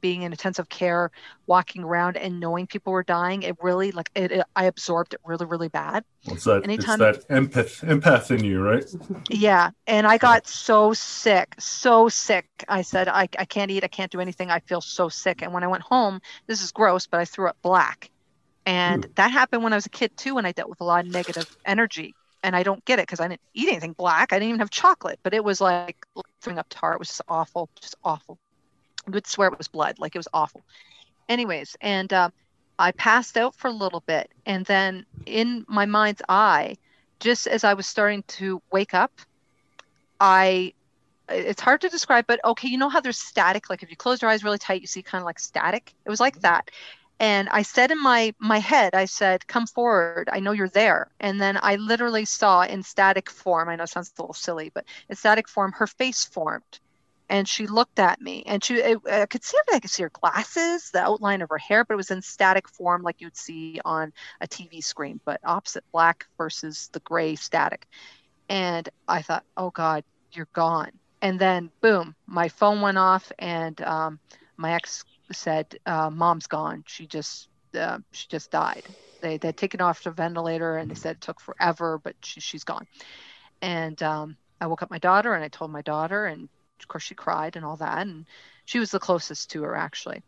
Speaker 6: being in intensive care, walking around and knowing people were dying, it really like it, it I absorbed it really, really bad.
Speaker 4: What's that?
Speaker 6: Anytime-
Speaker 4: It's that empath empath in you, right?
Speaker 6: Yeah. And I got so sick, so sick. I said, I, I can't eat, I can't do anything. I feel so sick. And when I went home, this is gross, but I threw up black. And
Speaker 4: Ooh.
Speaker 6: that happened when I was a kid too, and I dealt with a lot of negative energy. And I don't get it because I didn't eat anything black. I didn't even have chocolate, but it was like throwing up tar. It was just awful, just awful. Would swear it was blood, like it was awful. Anyways, and uh, I passed out for a little bit. And then in my mind's eye, just as I was starting to wake up, I it's hard to describe, but okay, you know how there's static, like if you close your eyes really tight, you see kind of like static. It was like that. And I said in my my head, I said, "Come forward. I know you're there." And then I literally saw in static form. I know it sounds a little silly, but in static form, her face formed, and she looked at me, and she it, I could see I could see her glasses, the outline of her hair, but it was in static form, like you'd see on a TV screen, but opposite black versus the gray static. And I thought, "Oh God, you're gone." And then boom, my phone went off, and um, my ex said, uh, "Mom's gone. She just uh, she just died." They they taken off the ventilator, and they said it took forever, but she, she's gone. And um, I woke up my daughter, and I told my daughter, and of course she cried and all that, and she was the closest to her actually.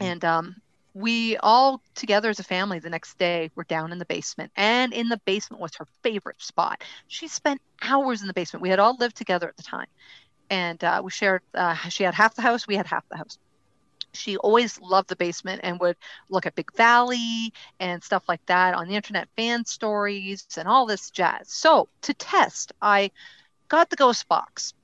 Speaker 6: And um, we all together as a family the next day were down in the basement, and in the basement was her favorite spot. She spent hours in the basement. We had all lived together at the time, and uh, we shared. Uh, she had half the house, we had half the house she always loved the basement and would look at Big Valley and stuff like that on the internet, fan stories and all this jazz. So to test, I got the ghost box.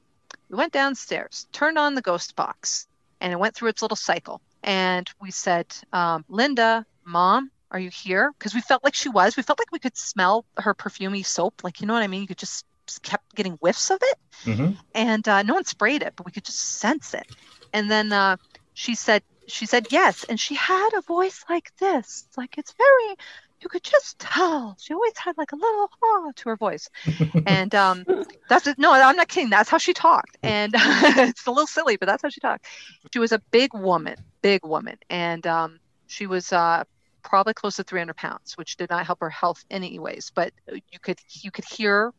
Speaker 6: We went downstairs, turned on the ghost box, and it went through its little cycle. And we said, um, Linda, mom, are you here? Because we felt like she was. We felt like we could smell her perfumey soap. Like, you know what I mean? You could just kept getting whiffs of it
Speaker 4: hmm
Speaker 6: and uh, no one sprayed it, but we could just sense it. And then uh, she said, she said yes, and she had a voice like this, like it's very, you could just tell. She always had like a little ah to her voice, [laughs] and um, that's it. No, I'm not kidding. That's how she talked, and [laughs] it's a little silly, but that's how she talked. She was a big woman, big woman, and um, she was uh, probably close to 300 pounds, which did not help her health anyways. But you could you could hear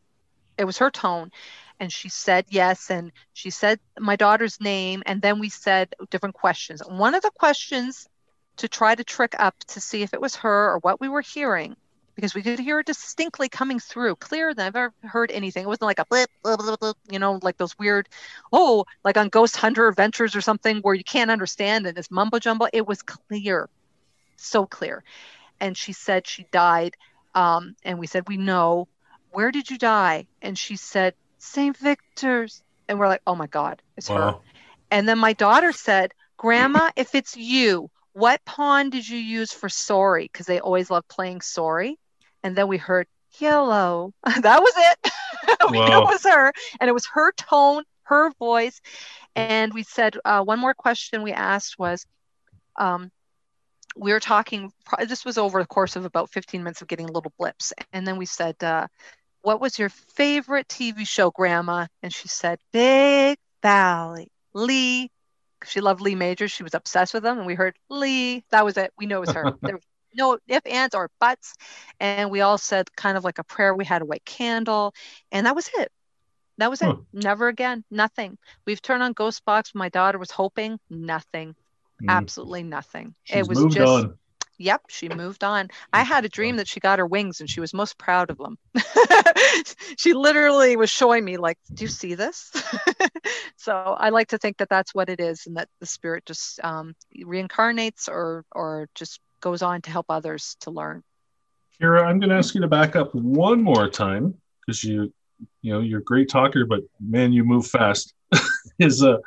Speaker 6: it was her tone and she said yes and she said my daughter's name and then we said different questions one of the questions to try to trick up to see if it was her or what we were hearing because we could hear it distinctly coming through clearer than i've ever heard anything. It wasn't like a blip, blip, blip, blip, you know like those weird oh like on ghost hunter adventures or something where you can't understand and it's mumbo jumbo. It was clear so clear. And she said she died um, and we said we know. Where did you die? And she said st victor's. And we're like oh my god it's her. And then my daughter said grandma if it's you what pawn did you use for sorry? Because they always love playing sorry. And then we heard yellow. [laughs] That was it. [laughs] We knew it was her. And it was her tone her voice. And we said uh, one more question we asked was um, we were talking this was over the course of about 15 minutes of getting little blips. And then we said uh, what was your favorite tv show grandma? And she said big valley. Lee she loved lee majors. She was obsessed with him and we heard lee that was it. We know it was her. [laughs] There was no if ands or buts and we all said kind of like a prayer. We had a white candle and that was it. That was it.
Speaker 4: Huh.
Speaker 6: never again. Nothing. We've turned on ghost box my daughter was hoping nothing.
Speaker 4: Mm.
Speaker 6: absolutely nothing.
Speaker 4: She's
Speaker 6: it was just
Speaker 4: on.
Speaker 6: Yep, she moved on. I had a dream that she got her wings and she was most proud of them. [laughs] she literally was showing me, like, do you see this? [laughs] so I like to think that that's what it is and that the spirit just um, reincarnates or, or just goes on to help others to learn.
Speaker 4: Kiera, I'm going to ask you to back up one more time because you, you know, you're a great talker, but man, you move fast. [laughs] Is uh,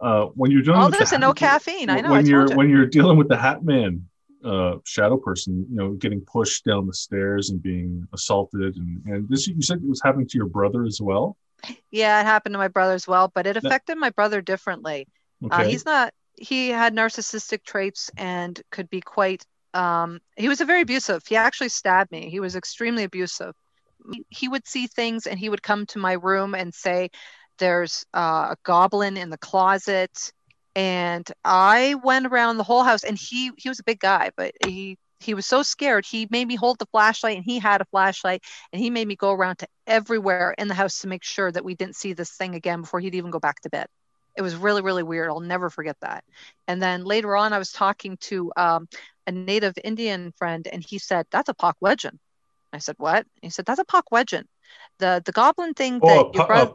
Speaker 4: uh, when you're dealing
Speaker 6: Oh,
Speaker 4: with
Speaker 6: there's
Speaker 4: the
Speaker 6: a no caffeine. I know. I
Speaker 4: when you're
Speaker 6: you.
Speaker 4: when you're dealing with the Hat Man uh, shadow person, you know, getting pushed down the stairs and being assaulted, and and this you said it was happening to your brother as well.
Speaker 6: Yeah, it happened to my brother as well, but it
Speaker 4: That-
Speaker 6: affected my brother differently.
Speaker 4: Okay.
Speaker 6: Uh, he's not. He had narcissistic traits and could be quite. Um, he was a very abusive. He actually stabbed me. He was extremely abusive. He- He would see things and he would come to my room and say, "There's uh, a goblin in the closet." And I went around the whole house and he he was a big guy, but he he was so scared he made me hold the flashlight and he had a flashlight and he made me go around to everywhere in the house to make sure that we didn't see this thing again before he'd even go back to bed. It was really really weird. I'll never forget that. And then later on i was talking to um, a native indian friend and he said that's a Pukwudgie. i said what? He said that's a Pukwudgie. the the goblin thing
Speaker 4: Oh,
Speaker 6: that
Speaker 4: a,
Speaker 6: your
Speaker 4: pu- a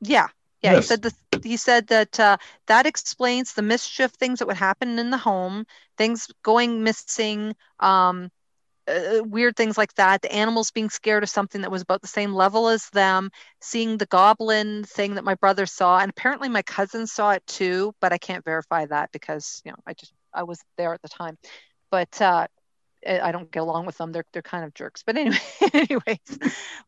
Speaker 6: yeah yeah
Speaker 4: Yes.
Speaker 6: he said this he said that uh, that explains the mischief things that would happen in the home things going missing um uh, weird things like that the animals being scared of something that was about the same level as them seeing the goblin thing that my brother saw and apparently my cousin saw it too but i can't verify that because you know i just i was there at the time but uh I I don't get along with them. They're they're kind of jerks. But anyway, [laughs] anyways,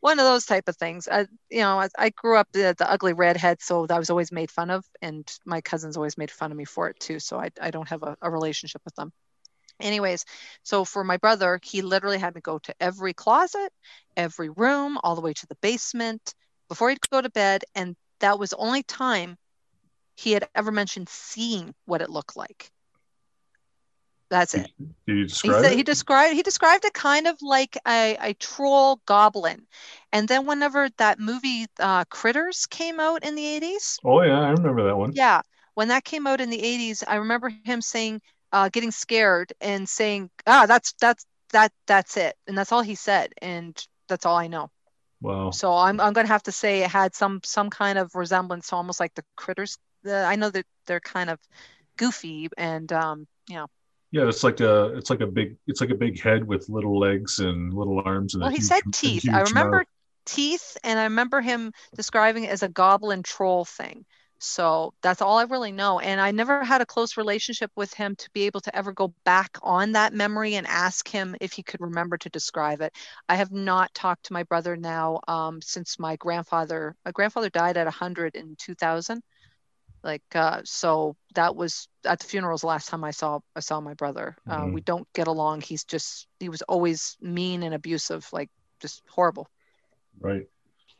Speaker 6: one of those type of things. I, you know, I, I grew up the, the ugly redhead, so I was always made fun of, and my cousins always made fun of me for it too. So I I don't have a, a relationship with them. Anyways, so for my brother, he literally had me go to every closet, every room, all the way to the basement before he'd go to bed, and that was only time he had ever mentioned seeing what it looked like. That's it
Speaker 4: Did you
Speaker 6: he
Speaker 4: describe
Speaker 6: said
Speaker 4: it?
Speaker 6: he described he described it kind of like a, a troll goblin and then whenever that movie uh, critters came out in the 80s
Speaker 4: oh yeah, I remember that one.
Speaker 6: yeah when that came out in the 80s i remember him saying uh, getting scared and saying ah that's that's that that's it and that's all he said and that's all i know
Speaker 4: Wow.
Speaker 6: so i'm, I'm gonna have to say it had some some kind of resemblance to almost like the critters the, i know that they're kind of goofy and um you know
Speaker 4: Yeah, it's like a it's like a big it's like a big head with little legs and little arms and
Speaker 6: Well, he
Speaker 4: huge,
Speaker 6: said teeth. I remember
Speaker 4: mouth.
Speaker 6: teeth, and I remember him describing it as a goblin troll thing. So that's all I really know. And I never had a close relationship with him to be able to ever go back on that memory and ask him if he could remember to describe it. I have not talked to my brother now um, since my grandfather. My grandfather died at 100 in 2000. Like uh, so, that was at the funerals last time I saw I saw my brother. Uh,
Speaker 4: Mhm.
Speaker 6: we don't get along. He's just he was always mean and abusive, like just horrible.
Speaker 4: Right.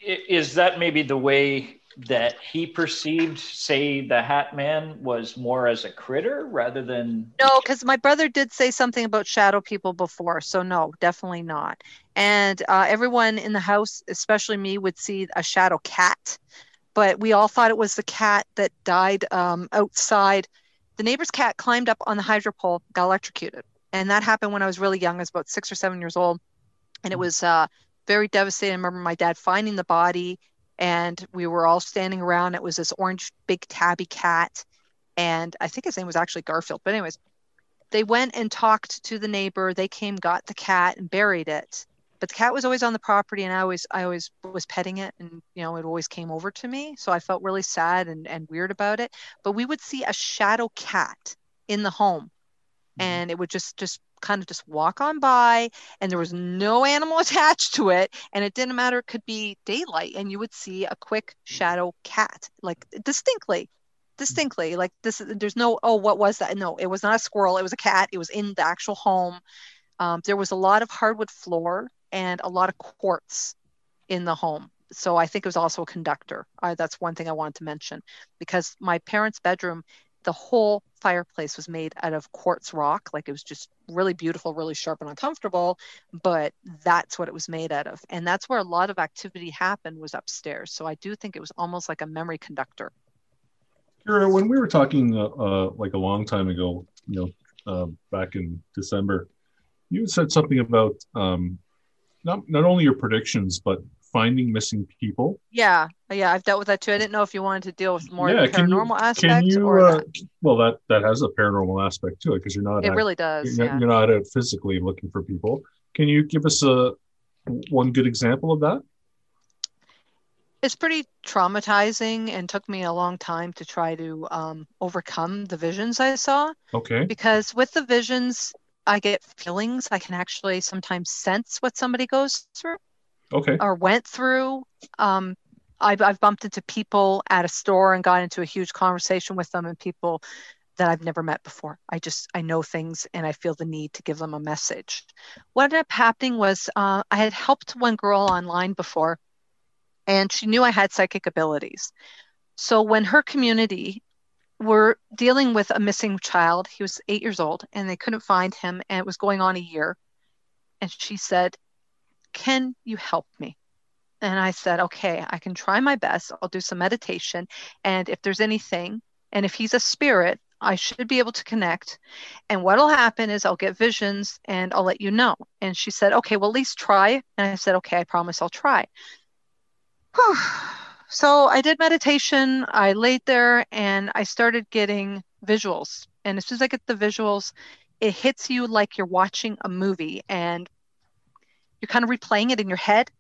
Speaker 3: Is that maybe the way that he perceived, say, the Hat Man was more as a critter rather than?
Speaker 6: No, because my brother did say something about shadow people before, so no, definitely not. And uh, everyone in the house, especially me, would see a shadow cat, but we all thought it was the cat that died um, outside. The neighbor's cat climbed up on the hydro pole, got electrocuted, and that happened when I was really young. I was about six or seven years old, and it was uh, very devastating. I remember my dad finding the body, and we were all standing around. It was this orange, big tabby cat, and I think his name was actually Garfield. But anyways they went and talked to the neighbor they came got the cat and buried it but the cat was always on the property and i always i always was petting it and you know it always came over to me. So i felt really sad and, and weird about it. But we would see a shadow cat in the home mm-hmm. and it would just just kind of just walk on by and there was no animal [laughs] attached to it and it didn't matter. It could be daylight and you would see a quick mm-hmm. shadow cat like distinctly mm-hmm. distinctly. Like this there's no oh what was that? No it was not a squirrel. It was a cat. It was in the actual home. Um, there was a lot of hardwood floor and a lot of quartz in the home. So i think it was also a conductor. That's one thing i wanted to mention because my parents bedroom the whole fireplace was made out of quartz rock. Like it was just really beautiful really sharp and uncomfortable but that's what it was made out of. And that's where a lot of activity happened was upstairs. So i do think it was almost like a memory conductor.
Speaker 4: Kiera, when we were talking uh, uh, like a long time ago, you know, uh, back in December, you said something about um, not not only your predictions but finding missing people.
Speaker 6: Yeah, yeah, I've dealt with that too. I didn't know if you wanted to deal with more
Speaker 4: Yeah,
Speaker 6: of the
Speaker 4: can you-
Speaker 6: paranormal aspect
Speaker 4: you?
Speaker 6: or
Speaker 4: Uh, well, that that has a paranormal aspect to it because you're not
Speaker 6: It
Speaker 4: act-
Speaker 6: really does.
Speaker 4: you're,
Speaker 6: Yeah.
Speaker 4: not, you're not out physically looking for people. Can you give us a one good example of that?
Speaker 6: It's pretty traumatizing and took me a long time to try to um, overcome the visions I saw
Speaker 4: Okay.
Speaker 6: because with the visions, I get feelings. I can actually sometimes sense what somebody goes through
Speaker 4: Okay.
Speaker 6: or went through. Um, I've, I've bumped into people at a store and got into a huge conversation with them and people that I've never met before. I just, I know things and I feel the need to give them a message. What ended up happening was uh, I had helped one girl online before and she knew I had psychic abilities. So when her community were dealing with a missing child. He was eight years old and they couldn't find him, and it was going on a year. And she said, Can you help me? And I said, Okay, I can try my best. I'll do some meditation. And if there's anything, and if he's a spirit, I should be able to connect. And what'll happen is I'll get visions and I'll let you know. And she said, Okay, well, at least try. And I said, Okay, I promise I'll try. [sighs] [sighs] [sighs] so I did meditation. I laid there and I started getting visuals. And as soon as I get the visuals, it hits you like you're watching a movie and you're kind of replaying it in your head.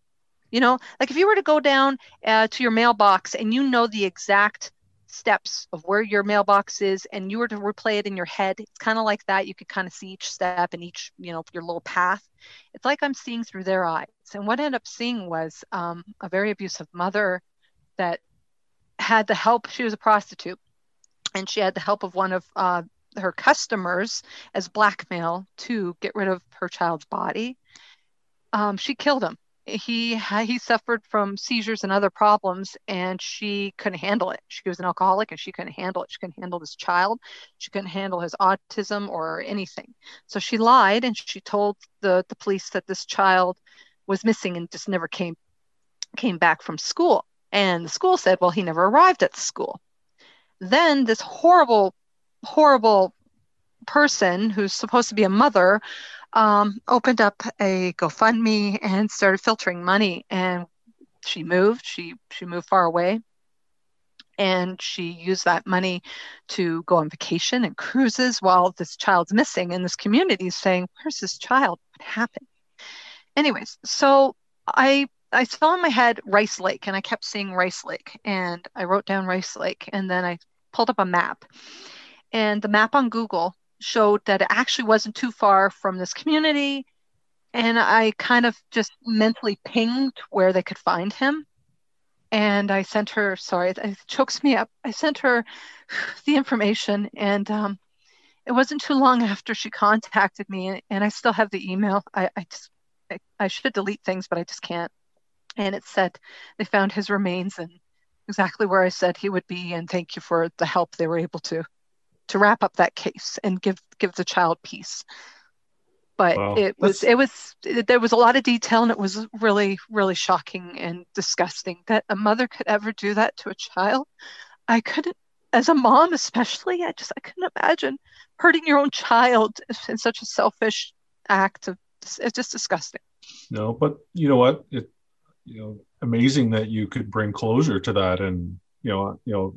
Speaker 6: You know, like if you were to go down uh, to your mailbox and you know the exact steps of where your mailbox is and you were to replay it in your head it's kind of like that you could kind of see each step and each you know your little path it's like i'm seeing through their eyes and what i ended up seeing was um, a very abusive mother that had the help she was a prostitute and she had the help of one of uh, her customers as blackmail to get rid of her child's body. Um, she killed him. He he suffered from seizures and other problems and she couldn't handle it. She was an alcoholic and she couldn't handle it. She couldn't handle this child. She couldn't handle his autism or anything. So she lied and she told the the police that this child was missing and just never came came back from school and the school said well he never arrived at school then this horrible horrible person who's supposed to be a mother um, opened up a GoFundMe and started filtering money. And she moved. She she moved far away, and she used that money to go on vacation and cruises while this child's missing. And this community is saying, "Where's this child? What happened?" Anyways, so I I saw in my head Rice Lake, and I kept seeing Rice Lake, and I wrote down Rice Lake, and then I pulled up a map, and the map on Google showed that it actually wasn't too far from this community. And I kind of just mentally pinged where they could find him. And I sent her, sorry, it chokes me up. I sent her [sighs] the information. And um, it wasn't too long [laughs] after she contacted me. And I still have the email. I, I just, I, I should delete things, but I just can't. And it said they found his remains and exactly where I said he would be. And thank you for the help they were able to to wrap up that case and give give the child peace but wow. it was That's... it was it, there was a lot of detail and it was really really shocking and disgusting that a mother could ever do that to a child i couldn't as a mom especially i just i couldn't imagine hurting your own child in such a selfish act of it's just disgusting
Speaker 4: no but you know what it you know amazing that you could bring closure to that and you know you know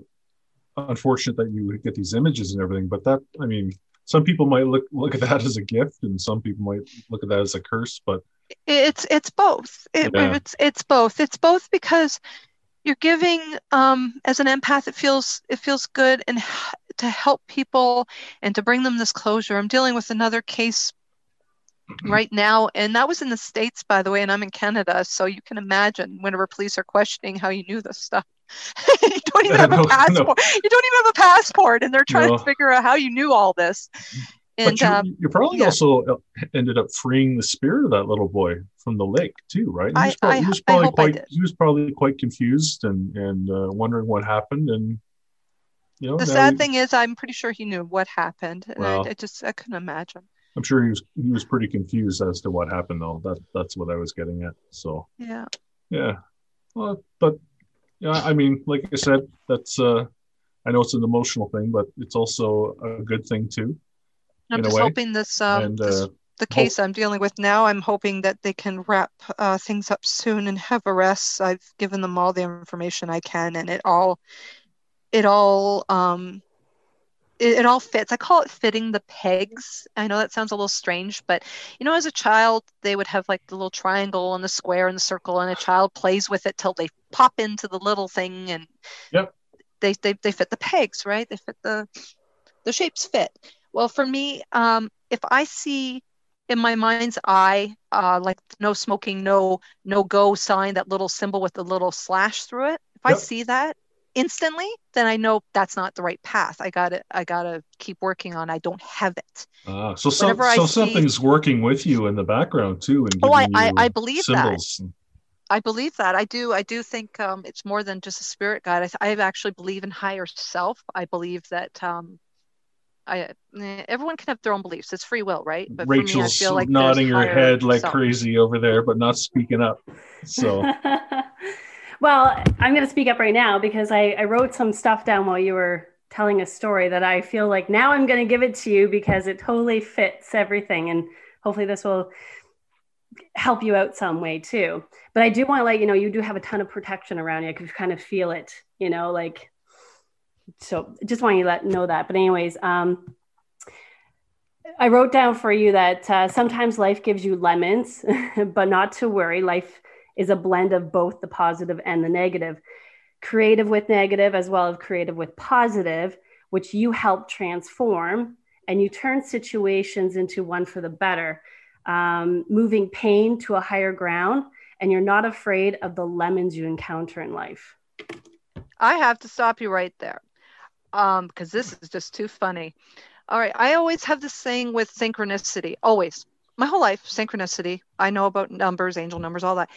Speaker 4: unfortunate that you would get these images and everything, but that I mean, some people might look look at that as a gift, and some people might look at that as a curse. But
Speaker 6: it's it's both. It, yeah. It's it's both. It's both because you're giving um, as an empath. It feels it feels good and to help people and to bring them this closure. I'm dealing with another case. Right now and that was in the states by the way and i'm in canada so you can imagine whenever police are questioning how you knew this stuff [laughs] you don't even [laughs] have a passport. No. You don't even have a passport, and they're trying no. to figure out how you knew all this. And
Speaker 4: you, um, you, probably yeah. also uh, ended up freeing the spirit of that little boy from the lake too, right? He was probably, I, he was probably quite he was probably quite confused and and uh, wondering what happened. And you know,
Speaker 6: the sad he, thing is, I'm pretty sure he knew what happened, and well, I, I just I couldn't imagine.
Speaker 4: I'm sure he was he was pretty confused as to what happened, though. That that's what I was getting at. So
Speaker 6: yeah,
Speaker 4: yeah. Well, but yeah, I mean, like I said, that's uh, I know it's an emotional thing, but it's also a good thing too.
Speaker 6: I'm just hoping this, um, and, uh, this, the case hope- I'm dealing with now. I'm hoping that they can wrap uh, things up soon and have arrests. I've given them all the information I can, and it all, it all um, it, it, all fits. I call it fitting the pegs. I know that sounds a little strange, but you know, as a child, they would have like the little triangle and the square and the circle, and a child plays with it till they pop into the little thing, and
Speaker 4: yep.
Speaker 6: they, they they fit the pegs, right? They fit the the shapes fit. Well, for me, um, if I see in my mind's eye, uh, like no smoking, no no go sign, that little symbol with the little slash through it. If yep. I see that, instantly, then I know that's not the right path. I got to I got to keep working on. I don't have it.
Speaker 4: Uh, so some, so see, something's working with you in the background too. And
Speaker 6: oh, I, I, I believe symbols. that. I believe that. I do. I do think um, it's more than just a spirit guide. I, I actually believe in higher self. I believe that um, I eh, everyone can have their own beliefs. It's free will, right?
Speaker 4: But Rachel's me, like nodding her head like self. crazy over there, but not speaking up. So. [laughs]
Speaker 7: well, I'm going to speak up right now because I, I wrote some stuff down while you were telling a story that I feel like now I'm going to give it to you because it totally fits everything, and hopefully this will help you out some way too. But I do want to let you know you do have a ton of protection around you. I could kind of feel it, you know, like so just want you to let know that. But anyways, um I wrote down for you that uh, sometimes life gives you lemons, [laughs] but not to worry. Life is a blend of both the positive and the negative. Creative with negative, as well as creative with positive, which you help transform and you turn situations into one for the better um, moving pain to a higher ground, and you're not afraid of the lemons you encounter in life.
Speaker 6: I have to stop you right there um, because this is just too funny. All right. I always have this thing with synchronicity, always. My whole life, synchronicity. I know about numbers, angel numbers, all that.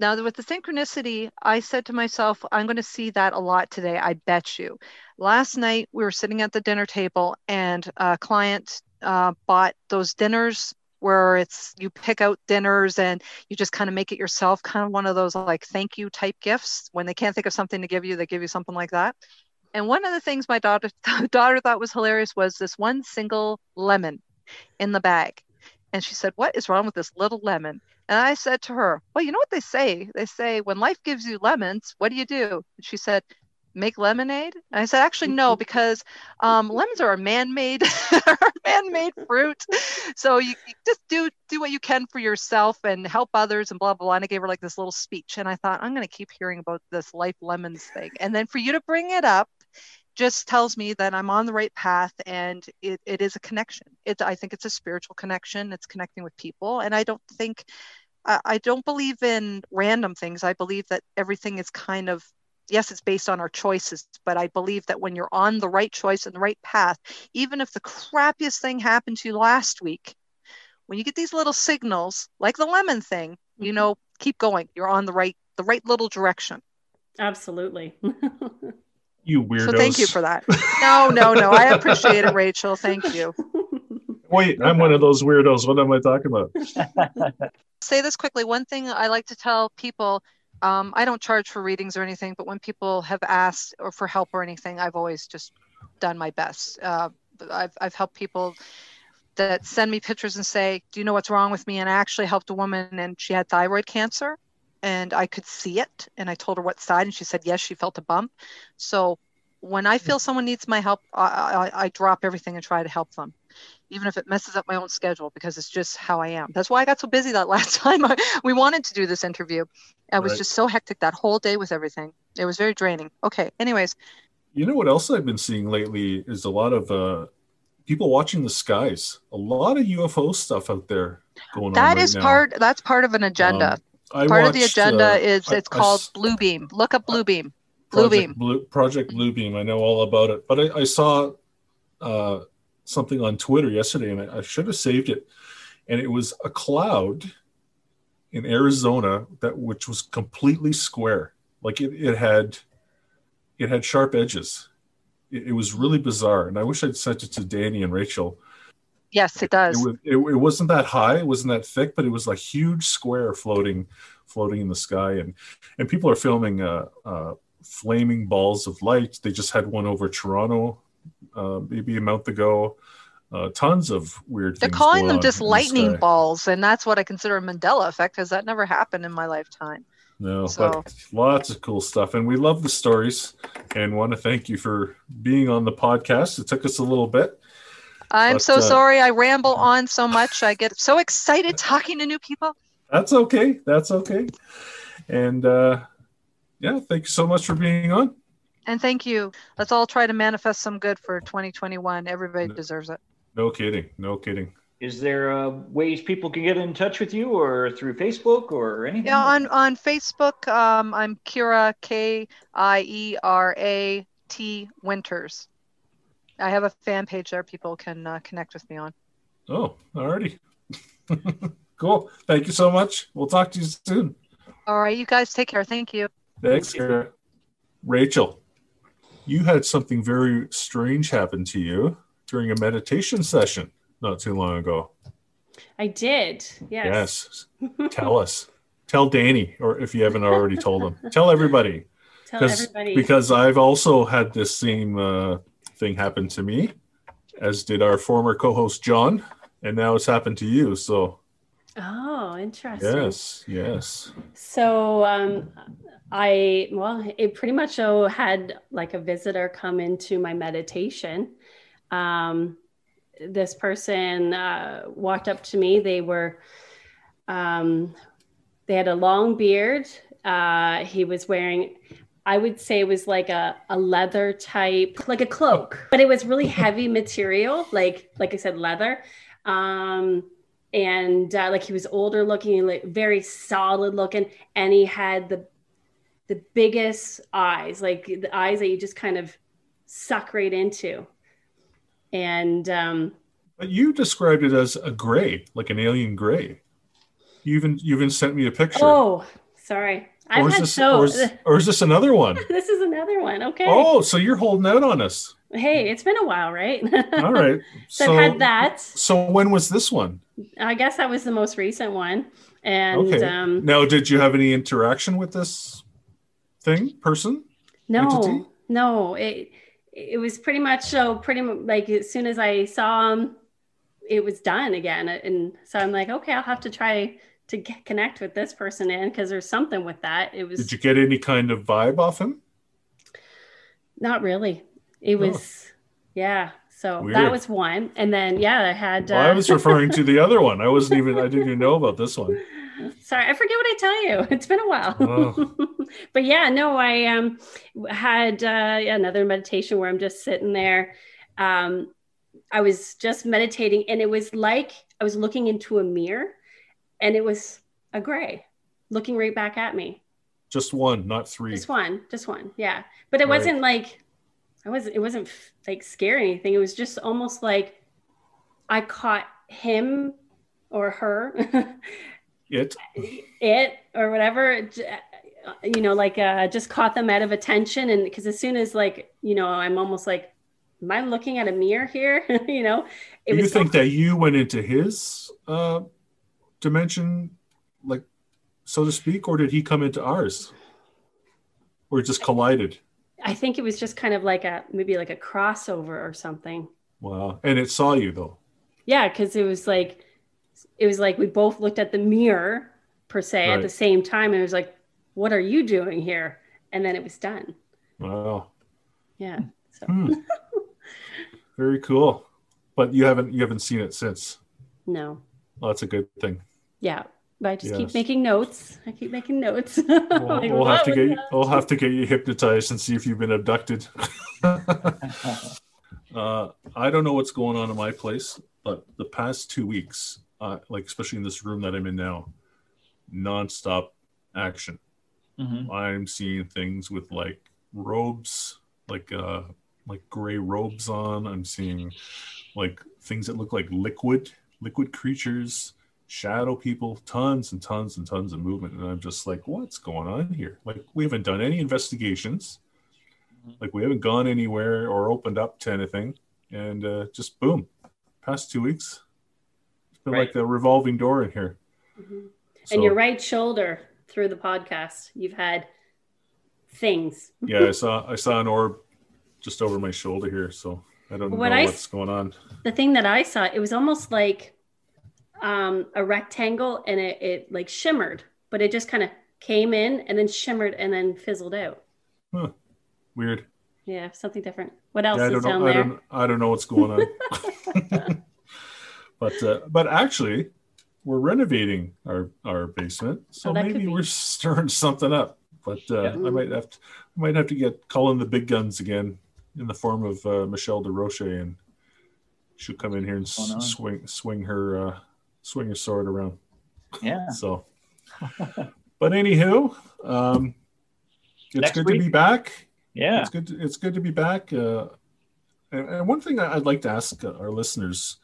Speaker 6: Now, with the synchronicity, I said to myself, I'm going to see that a lot today. I bet you. Last night, we were sitting at the dinner table, and a client uh, bought those dinners where it's you pick out dinners and you just kind of make it yourself, kind of one of those like thank you type gifts. When they can't think of something to give you, they give you something like that. And one of the things my daughter [laughs] daughter thought was hilarious was this one single lemon in the bag. And she said, What is wrong with this little lemon? And I said to her, Well, you know what they say? They say, when life gives you lemons, what do you do? And she said, make lemonade? And I said, actually, no, mm-hmm. because um, lemons are a man-made, [laughs] man-made fruit. So you, you, just do do what you can for yourself and help others and blah blah. blah. And I gave her like this little speech, and I thought I'm going to keep hearing about this life lemons thing. And then for you to bring it up just tells me that I'm on the right path and it, it is a connection. It, I think it's a spiritual connection. It's connecting with people. And I don't think, I, I don't believe in random things. I believe that everything is kind of yes, it's based on our choices, but I believe that when you're on the right choice and the right path, even if the crappiest thing happened to you last week, when you get these little signals, like the lemon thing, mm-hmm. you know, keep going. You're on the right, the right little direction.
Speaker 7: Absolutely. [laughs]
Speaker 4: you weirdos. So
Speaker 6: thank you for that. [laughs] No, no, no. I appreciate it, Rachel. Thank you.
Speaker 4: Wait, I'm one of those weirdos. What am I talking about? [laughs]
Speaker 6: Say this quickly. One thing I like to tell people um, I don't charge for readings or anything, but when people have asked or for help or anything, I've always just done my best. Uh, I've, I've helped people that send me pictures and say, Do you know what's wrong with me? And I actually helped a woman and she had thyroid cancer and I could see it. And I told her what side, and she said, Yes, she felt a bump. So when I feel someone needs my help, I, I, I drop everything and try to help them even if it messes up my own schedule because it's just how I am. That's why I got so busy that [laughs] last time I, we wanted to do this interview. I was right. just so hectic that whole day with everything. It was very draining. Okay. Anyways.
Speaker 4: You know what else I've been seeing lately is a lot of uh, people watching the skies. A lot of UFO stuff out there going
Speaker 6: that
Speaker 4: on.
Speaker 6: That is
Speaker 4: right
Speaker 6: part. That's part of an agenda. Um, part watched, of the agenda uh, is it's I, called I, Bluebeam. Look up Bluebeam. Bluebeam.
Speaker 4: Blue, Project Bluebeam. I know all about it, but I, I saw uh, something on Twitter yesterday, and I, I should have saved it. And it was a cloud in Arizona that which was completely square, like it, it had it had sharp edges. It, it, was really bizarre, and I wish I'd sent it to Danny and Rachel.
Speaker 6: Yes, it does.
Speaker 4: It, it, it wasn't that high, it wasn't that thick, but it was like huge square floating, floating in the sky, and and people are filming uh, uh, flaming balls of light. They just had one over Toronto uh, maybe a month ago. Uh, tons of weird things.
Speaker 6: They're calling them just lightning balls, and that's what I consider a Mandela effect because that never happened in my lifetime.
Speaker 4: No, so. but lots of cool stuff, and we love the stories, and want to thank you for being on the podcast. It took us a little bit.
Speaker 6: I'm but, so uh, sorry. I ramble on so much. I get so excited talking to new people.
Speaker 4: That's okay. That's okay. And uh, yeah, thank you so much for being on.
Speaker 6: And thank you. Let's all try to manifest some good for 2021. Everybody no, deserves it.
Speaker 4: No kidding. No kidding.
Speaker 3: Is there uh, ways people can get in touch with you or through Facebook or anything?
Speaker 6: Yeah, on, on Facebook, um, I'm Kiera K I E R A T Winters. I have a fan page there people can uh, connect with me on.
Speaker 4: Oh, alrighty. [laughs] cool. Thank you so much. We'll talk to you soon.
Speaker 6: All right, you guys take care. Thank you.
Speaker 4: Thanks, Sarah. Rachel, you had something very strange happen to you during a meditation session not too long ago.
Speaker 7: I did. Yes.
Speaker 4: Yes. Tell us. Tell Danny, or if you haven't already told him, tell everybody. [laughs]
Speaker 7: Tell
Speaker 4: 'Cause-
Speaker 7: everybody.
Speaker 4: Because I've also had this same uh, thing happened to me, as did our former co-host John, and now it's happened to you. So
Speaker 7: oh, interesting.
Speaker 4: yes, yes.
Speaker 7: So um, I well, it pretty much oh, had like a visitor come into my meditation. Um, this person uh, walked up to me. They were um, they had a long beard. Uh, he was wearing. I would say it was like a, a leather type, like a cloak, but it was really heavy material, like like I said, leather. Um, and uh, like he was older looking, like very solid looking, and he had the the biggest eyes, like the eyes that you just kind of suck right into. And um,
Speaker 4: But you described it as a gray, like an alien gray. You even you even sent me a picture.
Speaker 7: oh, sorry, I've
Speaker 4: or is
Speaker 7: had
Speaker 4: this
Speaker 7: so.
Speaker 4: or is, [laughs] or is this another one?
Speaker 7: this is another one. Okay.
Speaker 4: Oh, so you're holding out on us.
Speaker 7: Hey, it's been a while, right?
Speaker 4: All right.
Speaker 7: so, [laughs]
Speaker 4: So,
Speaker 7: I've had that.
Speaker 4: so when was this one?
Speaker 7: I guess that was the most recent one. And
Speaker 4: Okay.
Speaker 7: um,
Speaker 4: Now, did you have any interaction with this thing, person?
Speaker 7: No,
Speaker 4: entity?
Speaker 7: no. It it was pretty much so pretty much like as soon as I saw him, it was done again. And so I'm like, okay, I'll have to try to get, connect with this person in because there's something with that. It was
Speaker 4: Did you get any kind of vibe off him?
Speaker 7: not really. It
Speaker 4: Oh.
Speaker 7: was yeah. So
Speaker 4: Weird.
Speaker 7: that was one, and then yeah, I had. Uh,
Speaker 4: Well, I was referring to the other one. I wasn't even. I didn't even know about this one. [laughs]
Speaker 7: Sorry, I forget what I tell you. It's been a while.
Speaker 4: Oh. [laughs]
Speaker 7: but yeah, no, I um had uh, another meditation where I'm just sitting there. Um, I was just meditating, and it was like I was looking into a mirror, and it was a gray looking right back at me.
Speaker 4: Just one, not three.
Speaker 7: Just one, just one, yeah. But it
Speaker 4: Right.
Speaker 7: wasn't like I wasn't. It wasn't like scary anything. It was just almost like I caught him or her. [laughs]
Speaker 4: It.
Speaker 7: it or whatever you know like uh just caught them out of attention and because as soon as like you know i'm almost like am i looking at a mirror here [laughs] you know it
Speaker 4: you
Speaker 7: was
Speaker 4: think that you went into his uh, dimension, like so to speak, or did he come into ours, or it just collided?
Speaker 7: i think it was just kind of like a maybe like a crossover or something
Speaker 4: Wow! And it saw you though.
Speaker 7: yeah because it was like it was like we both looked at the mirror per se at the same time and it was like what are you doing here and then it was done
Speaker 4: Wow!
Speaker 7: yeah so
Speaker 4: Hmm. [laughs] Very cool. But you haven't you haven't seen it since.
Speaker 7: no
Speaker 4: Well, that's a good thing.
Speaker 7: Yeah but i just keep making notes i keep making notes [laughs]
Speaker 4: We'll,
Speaker 7: Like,
Speaker 4: we'll have to get you,
Speaker 7: that?
Speaker 4: we'll have to get you hypnotized and see if you've been abducted. [laughs] uh, I don't know what's going on in my place, but the past two weeks, uh, like especially in this room that I'm in now, nonstop action.
Speaker 3: Mhm.
Speaker 4: I'm seeing things with like robes, like uh, like gray robes on. I'm seeing like things that look like liquid, liquid creatures, shadow people, tons and tons and tons of movement. And I'm just like, what's going on here? Like we haven't done any investigations. Like we haven't gone anywhere or opened up to anything. And uh, just boom, past two weeks. It's been
Speaker 3: Right.
Speaker 4: like a revolving door in here.
Speaker 7: Mhm.
Speaker 4: So,
Speaker 7: and your right shoulder through the podcast you've had things
Speaker 4: yeah, I saw I saw an orb just over my shoulder here, so I don't
Speaker 7: What
Speaker 4: know
Speaker 7: I
Speaker 4: what's going on.
Speaker 7: the thing that i saw it was almost like um, a rectangle and it, it like shimmered but it just kind of came in and then shimmered and then fizzled out
Speaker 4: Weird.
Speaker 7: yeah something different what else
Speaker 4: Yeah, I
Speaker 7: is
Speaker 4: don't
Speaker 7: down
Speaker 4: know. I
Speaker 7: there
Speaker 4: don't. I don't know what's going on. [laughs] [laughs] but uh, but actually, we're renovating our our basement, so
Speaker 7: Oh,
Speaker 4: maybe we're stirring something up. But uh,
Speaker 3: Yeah.
Speaker 4: I might have to. I might have to get calling the big guns again in the form of uh, Michelle DeRoche, and she'll come in here and s- swing swing her uh, swing your sword around.
Speaker 3: Yeah. [laughs]
Speaker 4: So, but anywho, um, it's
Speaker 3: Next
Speaker 4: good
Speaker 3: week.
Speaker 4: to be back.
Speaker 3: Yeah.
Speaker 4: It's good. To, it's good to be back. Uh, and, and one thing I'd like to ask uh, our listeners,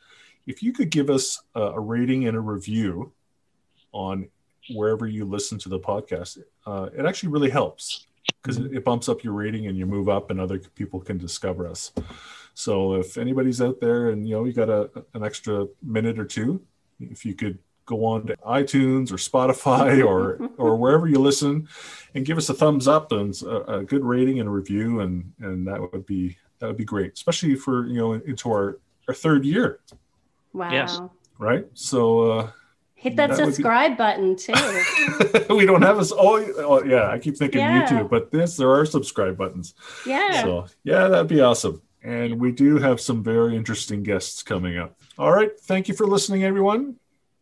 Speaker 4: if you could give us a, a rating and a review on wherever you listen to the podcast. Uh, it actually really helps because it, it bumps up your rating and you move up, and other people can discover us. So if anybody's out there and you know you got a, an extra minute or two, if you could go on to iTunes or Spotify [laughs] or or wherever you listen, and give us a thumbs up and a, a, good rating and a review, and and that would be that would be great, especially for you know into our our third year.
Speaker 7: Wow.
Speaker 3: Yes.
Speaker 4: Right. So. uh
Speaker 7: Hit that,
Speaker 4: That would be-
Speaker 7: subscribe button too. [laughs]
Speaker 4: we don't have us. Oh, oh, yeah. I keep thinking
Speaker 7: Yeah.
Speaker 4: YouTube, but this there are subscribe buttons.
Speaker 7: Yeah.
Speaker 4: So yeah, that'd be awesome. And we do have some very interesting guests coming up. All right. Thank you for listening, everyone.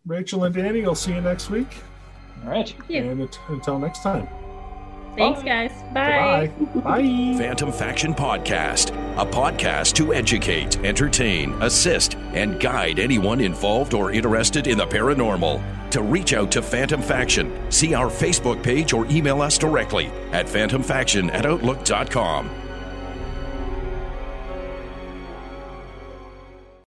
Speaker 4: Rachel and Danny, I'll see you next week.
Speaker 3: All right.
Speaker 4: And it, until next time.
Speaker 7: Thanks, guys.
Speaker 4: Bye. [laughs] Bye.
Speaker 2: Phantom Faction Podcast, a podcast to educate, entertain, assist, and guide anyone involved or interested in the paranormal. To reach out to Phantom Faction, see our Facebook page or email us directly at phantomfaction at outlook.com.